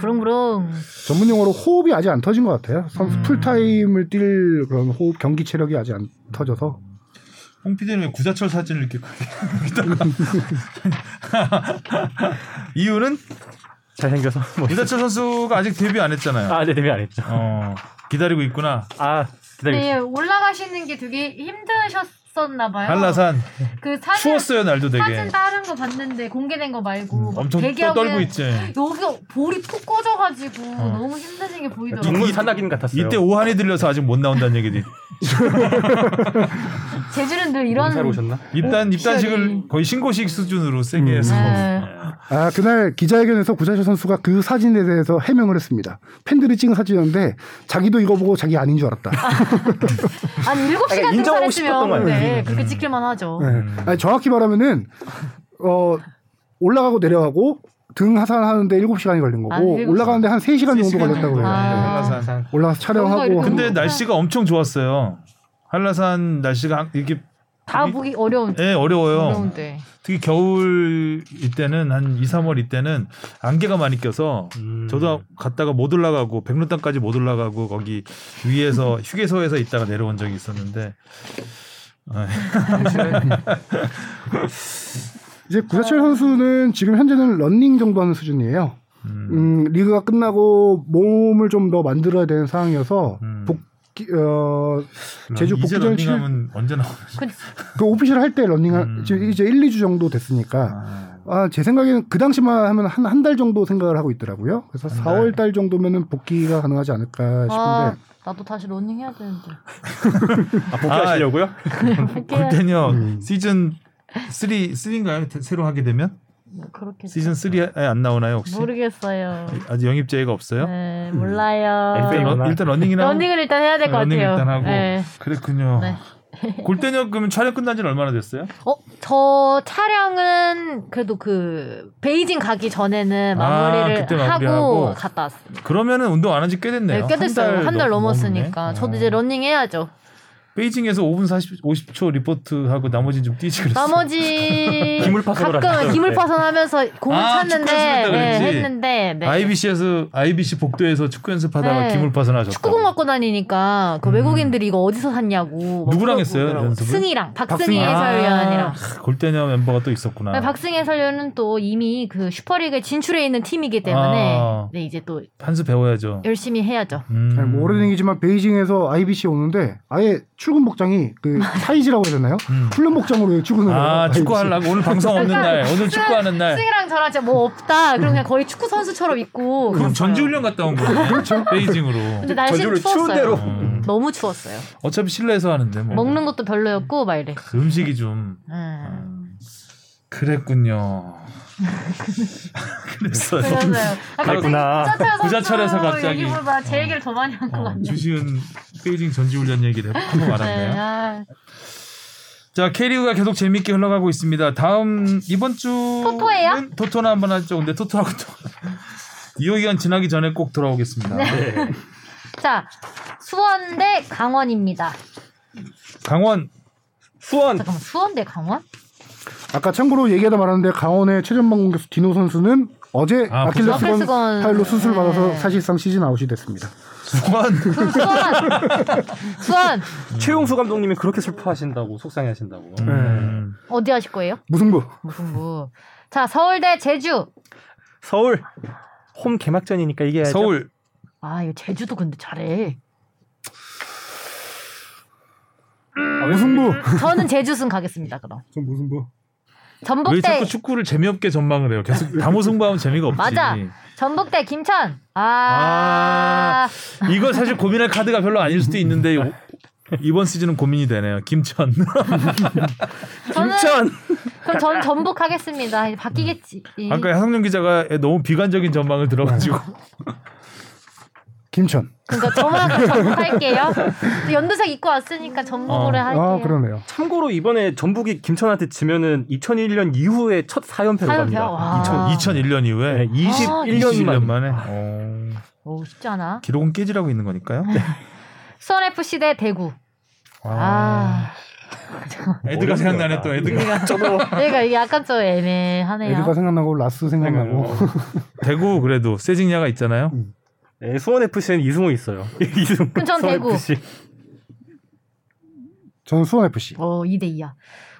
음. 부릉부릉. 전문 용어로 호흡이 아직 안 터진 것 같아요. 선수 음. 풀타임을 뛸 그런 호흡 경기 체력이 아직 안 터져서 홍 PD는 왜 구자철 사진을 이렇게 이유는 잘생겨서 뭐. 이다철 선수가 아직 데뷔 안 했잖아요. 아, 네, 데뷔 안 했죠. 어, 기다리고 있구나. 아, 기다리고 네, 올라가시는 게 되게 힘드셨 었나 봐요. 한라산 그 사진 추웠어요 날도 되게. 사진 다른 거 봤는데 공개된 거 말고 음, 막 엄청 대기하고 떨고 있지. 여기가 볼이 푹 꺼져가지고 너무 힘드신 게 보이더라고요. 동물 산악인 같았어요. 이때 오한이 들려서 아직 못 나온다는 얘기지. 제주는 늘 이런 오셨나? 입단 입단식을. 거의 신고식 수준으로 세게 해서. 네. 아 그날 기자회견에서 구자철 선수가 그 사진에 대해서 해명을 했습니다. 팬들이 찍은 사진이었는데 자기도 이거 보고 자기 아닌 줄 알았다. 아니 일곱 시간 인정하고 싶었던. 네, 그렇게 찍힐만 하죠. 네. 아니, 정확히 말하면은 어 올라가고 내려가고 등 하산하는데 7시간이 걸린 거고 아, 시간. 올라가는데 한 3시간 정도 걸렸다고 그래요. 아. 네. 한라산. 올라가서 촬영하고 근데 음. 날씨가 엄청 좋았어요. 한라산 날씨가 이렇게 다 보기 어려운 예, 어려워요. 어려운데. 특히 겨울 이때는 한 2, 3월 이때는 안개가 많이 껴서 음. 저도 갔다가 못 올라가고 백록담까지 못 올라가고 거기 위에서 휴게소에서 있다가 내려온 적이 있었는데 아, 이제 구자철 선수는 지금 현재는 런닝 정도 하는 수준이에요. 음, 음, 리그가 끝나고 몸을 좀 더 만들어야 되는 상황이어서 음. 복귀 어 제주 복귀전 칠 런닝하면 언제 나오는 그, 그 official 할 때 런닝 한 음. 이제 1, 2주 정도 됐으니까 아, 제 생각에는 그 당시만 하면 한 한 달 정도 생각을 하고 있더라고요. 그래서 한 4월 달 정도면은 복귀가 가능하지 않을까 싶은데 아, 나도 다시 러닝 해야 되는데. 아, 복귀하시려고요? 골때녀 음. 시즌 3 3인가요? 새로 하게 되면 뭐 그렇게 시즌 3에 안 나오나요 혹시? 모르겠어요. 아직 영입 제의가 없어요? 네, 몰라요. FA 일단, 런, 일단 런닝이나 러닝을 일단 해야 될 것 같아요. 일단 하고 네. 그랬군요. 네. 골때녀 그러면 촬영 끝난 지는 얼마나 됐어요? 어, 저 촬영은 그래도 그 베이징 가기 전에는 아, 마무리를 그때 하고 마무리하고. 갔다 왔습니다. 그러면은 운동 안 한 지 꽤 됐네요. 네, 꽤 됐어요. 한달 넘- 넘었으니까. 넘었네. 저도 어. 이제 러닝 해야죠. 베이징에서 5분 40, 50초 리포트 하고 나머지 좀 뛰지 그랬어요. 나머지 가끔은. 기물 네. 파손하면서 공을 아, 찼는데 네. 했는데 네. IBC에서 IBC 복도에서 축구 연습하다가 네. 기물 파손하셨다. 축구공 갖고 다니니까 그 음. 외국인들이 이거 어디서 샀냐고 막 누구랑. 했어요, 연습을? 승희랑 박승희. 해설위원이랑 아, 골때녀 멤버가 또 있었구나. 네, 박승희 해설위원은 또 이미 그 슈퍼리그에 진출해 있는 팀이기 때문에 아. 네, 이제 또 한수 배워야죠. 열심히 해야죠. 음. 잘뭐 오래된 얘기지만 베이징에서 IBC 오는데 아예 출근 복장이 그 사이즈라고 해야 되나요? 음. 훈련 복장으로 출근을 해요. 아. 축구하려고 오늘 방송 없는 날, 오늘 축구하는 날. 승희랑 저랑 진짜 뭐 없다. 그럼 그냥 거의 축구 선수처럼 입고. 그럼 갔어요. 전지 훈련 갔다 온 거네. 그렇죠. 베이징으로. 근데 날씨는 전주를 추운 추웠어요. 대로. 음. 너무 추웠어요. 어차피 실내에서 하는데 뭐. 먹는 것도 별로였고 막 이래. 그 음식이 좀 음. 그랬군요. 그랬어요. 아, 그랬구나. 구자철에서 선수 갑자기. 얘기보다 제 얘기를 더 많이 한것 어, 같네. 주시은 베이징 전지훈련 얘기를 하고 네, 말았네요. 아, 자, K리그가 계속 재밌게 흘러가고 있습니다. 다음 이번 주 토토예요? 토토나 한번 하죠. 근데 토토하고 또 이호 기간 지나기 전에 꼭 돌아오겠습니다. 네. 자, 수원 대 강원입니다. 강원 수원 잠깐만, 수원 대 강원? 아까 참고로 얘기하다 말았는데 강원의 최전방 공격수 디노 선수는 어제 아, 아킬레스건. 파일로 수술 받아서 네. 사실상 시즌 아웃이 됐습니다. 수원 그럼 수원! 수원! 최용수 감독님이 그렇게 슬퍼하신다고 속상해하신다고. 음. 어디 하실 거예요? 무승부. 무슨 부. 자, 서울 대 제주. 서울 홈 개막전이니까 이겨야죠. 서울 아, 이거 제주도 근데 잘해. 무승부. 저는 제주승 가겠습니다, 그럼. 전 무승부. 전북 왜대 자꾸 축구를 재미없게 전망을 해요? 계속 다무승부하면 재미가 없지. 맞아. 전북 대 김천. 아. 아. 이거 사실 고민할 카드가 별로 아닐 수도 있는데 오- 이번 시즌은 고민이 되네요. 김천. 저는 김천 그럼 저는 전북 하겠습니다. 바뀌겠지. 아까 하성룡 기자가 너무 비관적인 전망을 들어가지고 김천. 그러니까 저만 전북 할게요. 연두색 입고 왔으니까 전북으로 어. 할게요. 아 그러네요. 참고로 이번에 전북이 김천한테 지면은 2001년 이후에 첫 4연패로 사연패요? 갑니다. 와. 2001년 이후에 네, 21년 21년 만에. 만에 어, 오, 쉽지 않아. 기록은 깨지라고 있는 거니까요. 수원 FC 대 대구. 아, 아. 애드가 생각나네 또 애드가. 저도 그러니까 이게 약간 좀 애매하네요. 에드가 생각나고 라스 생각나고. 대구 그래도 세징야가 있잖아요. 네, 수원 FC는 이승호 있어요. 이승호. 그럼 대구. FC. 저는 수원 FC. 어 2대 2야.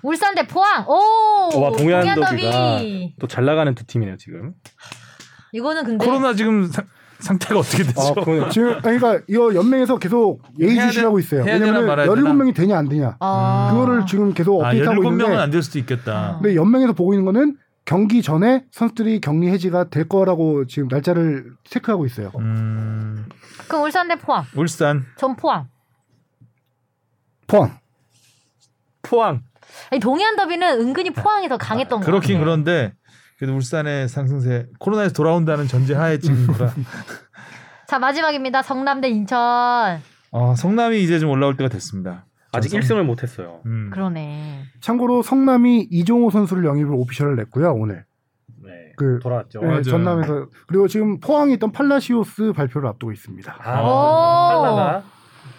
울산 대 포항. 오. 와, 동해안 더비가 더비. 또잘 나가는 두 팀이네요 지금. 이거는 근데 코로나 지금 상, 상태가 어떻게 되죠? 아, 그, 지금 아니, 그러니까 이거 연맹에서 계속 돼- 있어요. 해야 되나 왜냐면 말아야 되나? 17명이 되냐 안 되냐. 아. 그거를 지금 계속 아, 업데이트하고 17명은 있는데 안될 수도 있겠다. 어. 근데 연맹에서 보고 있는 거는 경기 전에 선수들이 격리 해지가 될 거라고 지금 날짜를 체크하고 있어요. 음, 그럼 울산 대 포항. 울산 전 포항. 포항. 포항. 아니, 동해안 더비는 은근히 포항이 더 강했던 거 그렇긴. 그런데 그래도 울산의 상승세 코로나에서 돌아온다는 전제하에 지금 거라. 자 마지막입니다. 성남 대 인천. 아, 성남이 이제 좀 올라올 때가 됐습니다. 아직 성- 1승을 못했어요. 음. 그러네. 참고로 성남이 이종호 선수를 영입을 오피셜을 냈고요 오늘. 네. 그 돌아왔죠. 네. 전남에서 그리고 지금 포항에 있던 팔라시오스 발표를 앞두고 있습니다. 아, 오. 팔라가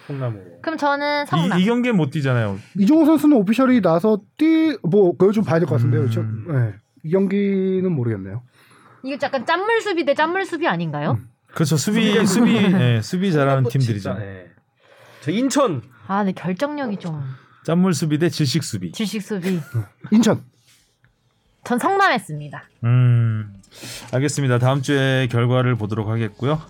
성남으로. 그럼 저는 성남. 이, 이 경기는 못 뛰잖아요. 이종호 선수는 오피셜이 나서 뛰뭐 그걸 좀 봐야 될 것 같은데요. 음. 저, 네. 이 경기는 모르겠네요. 이거 약간 짠물 수비 대 짠물 수비 아닌가요? 그렇죠. 수비 수비 예, 수비 잘하는 팀들이죠. 진짜, 네. 저 인천 아, 근데 결정력이 좀 짠물 수비 대 질식 수비. 질식 수비. 인천. 전 성남했습니다. 음. 알겠습니다. 다음 주에 결과를 보도록 하겠고요.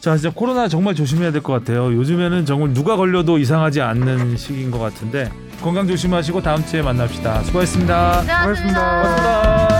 자, 진짜 코로나 정말 조심해야 될 것 같아요. 요즘에는 정말 누가 걸려도 이상하지 않는 시기인 것 같은데 건강 조심하시고 다음 주에 만납시다. 수고하셨습니다. 고생하셨습니다. 고맙습니다. 고맙습니다.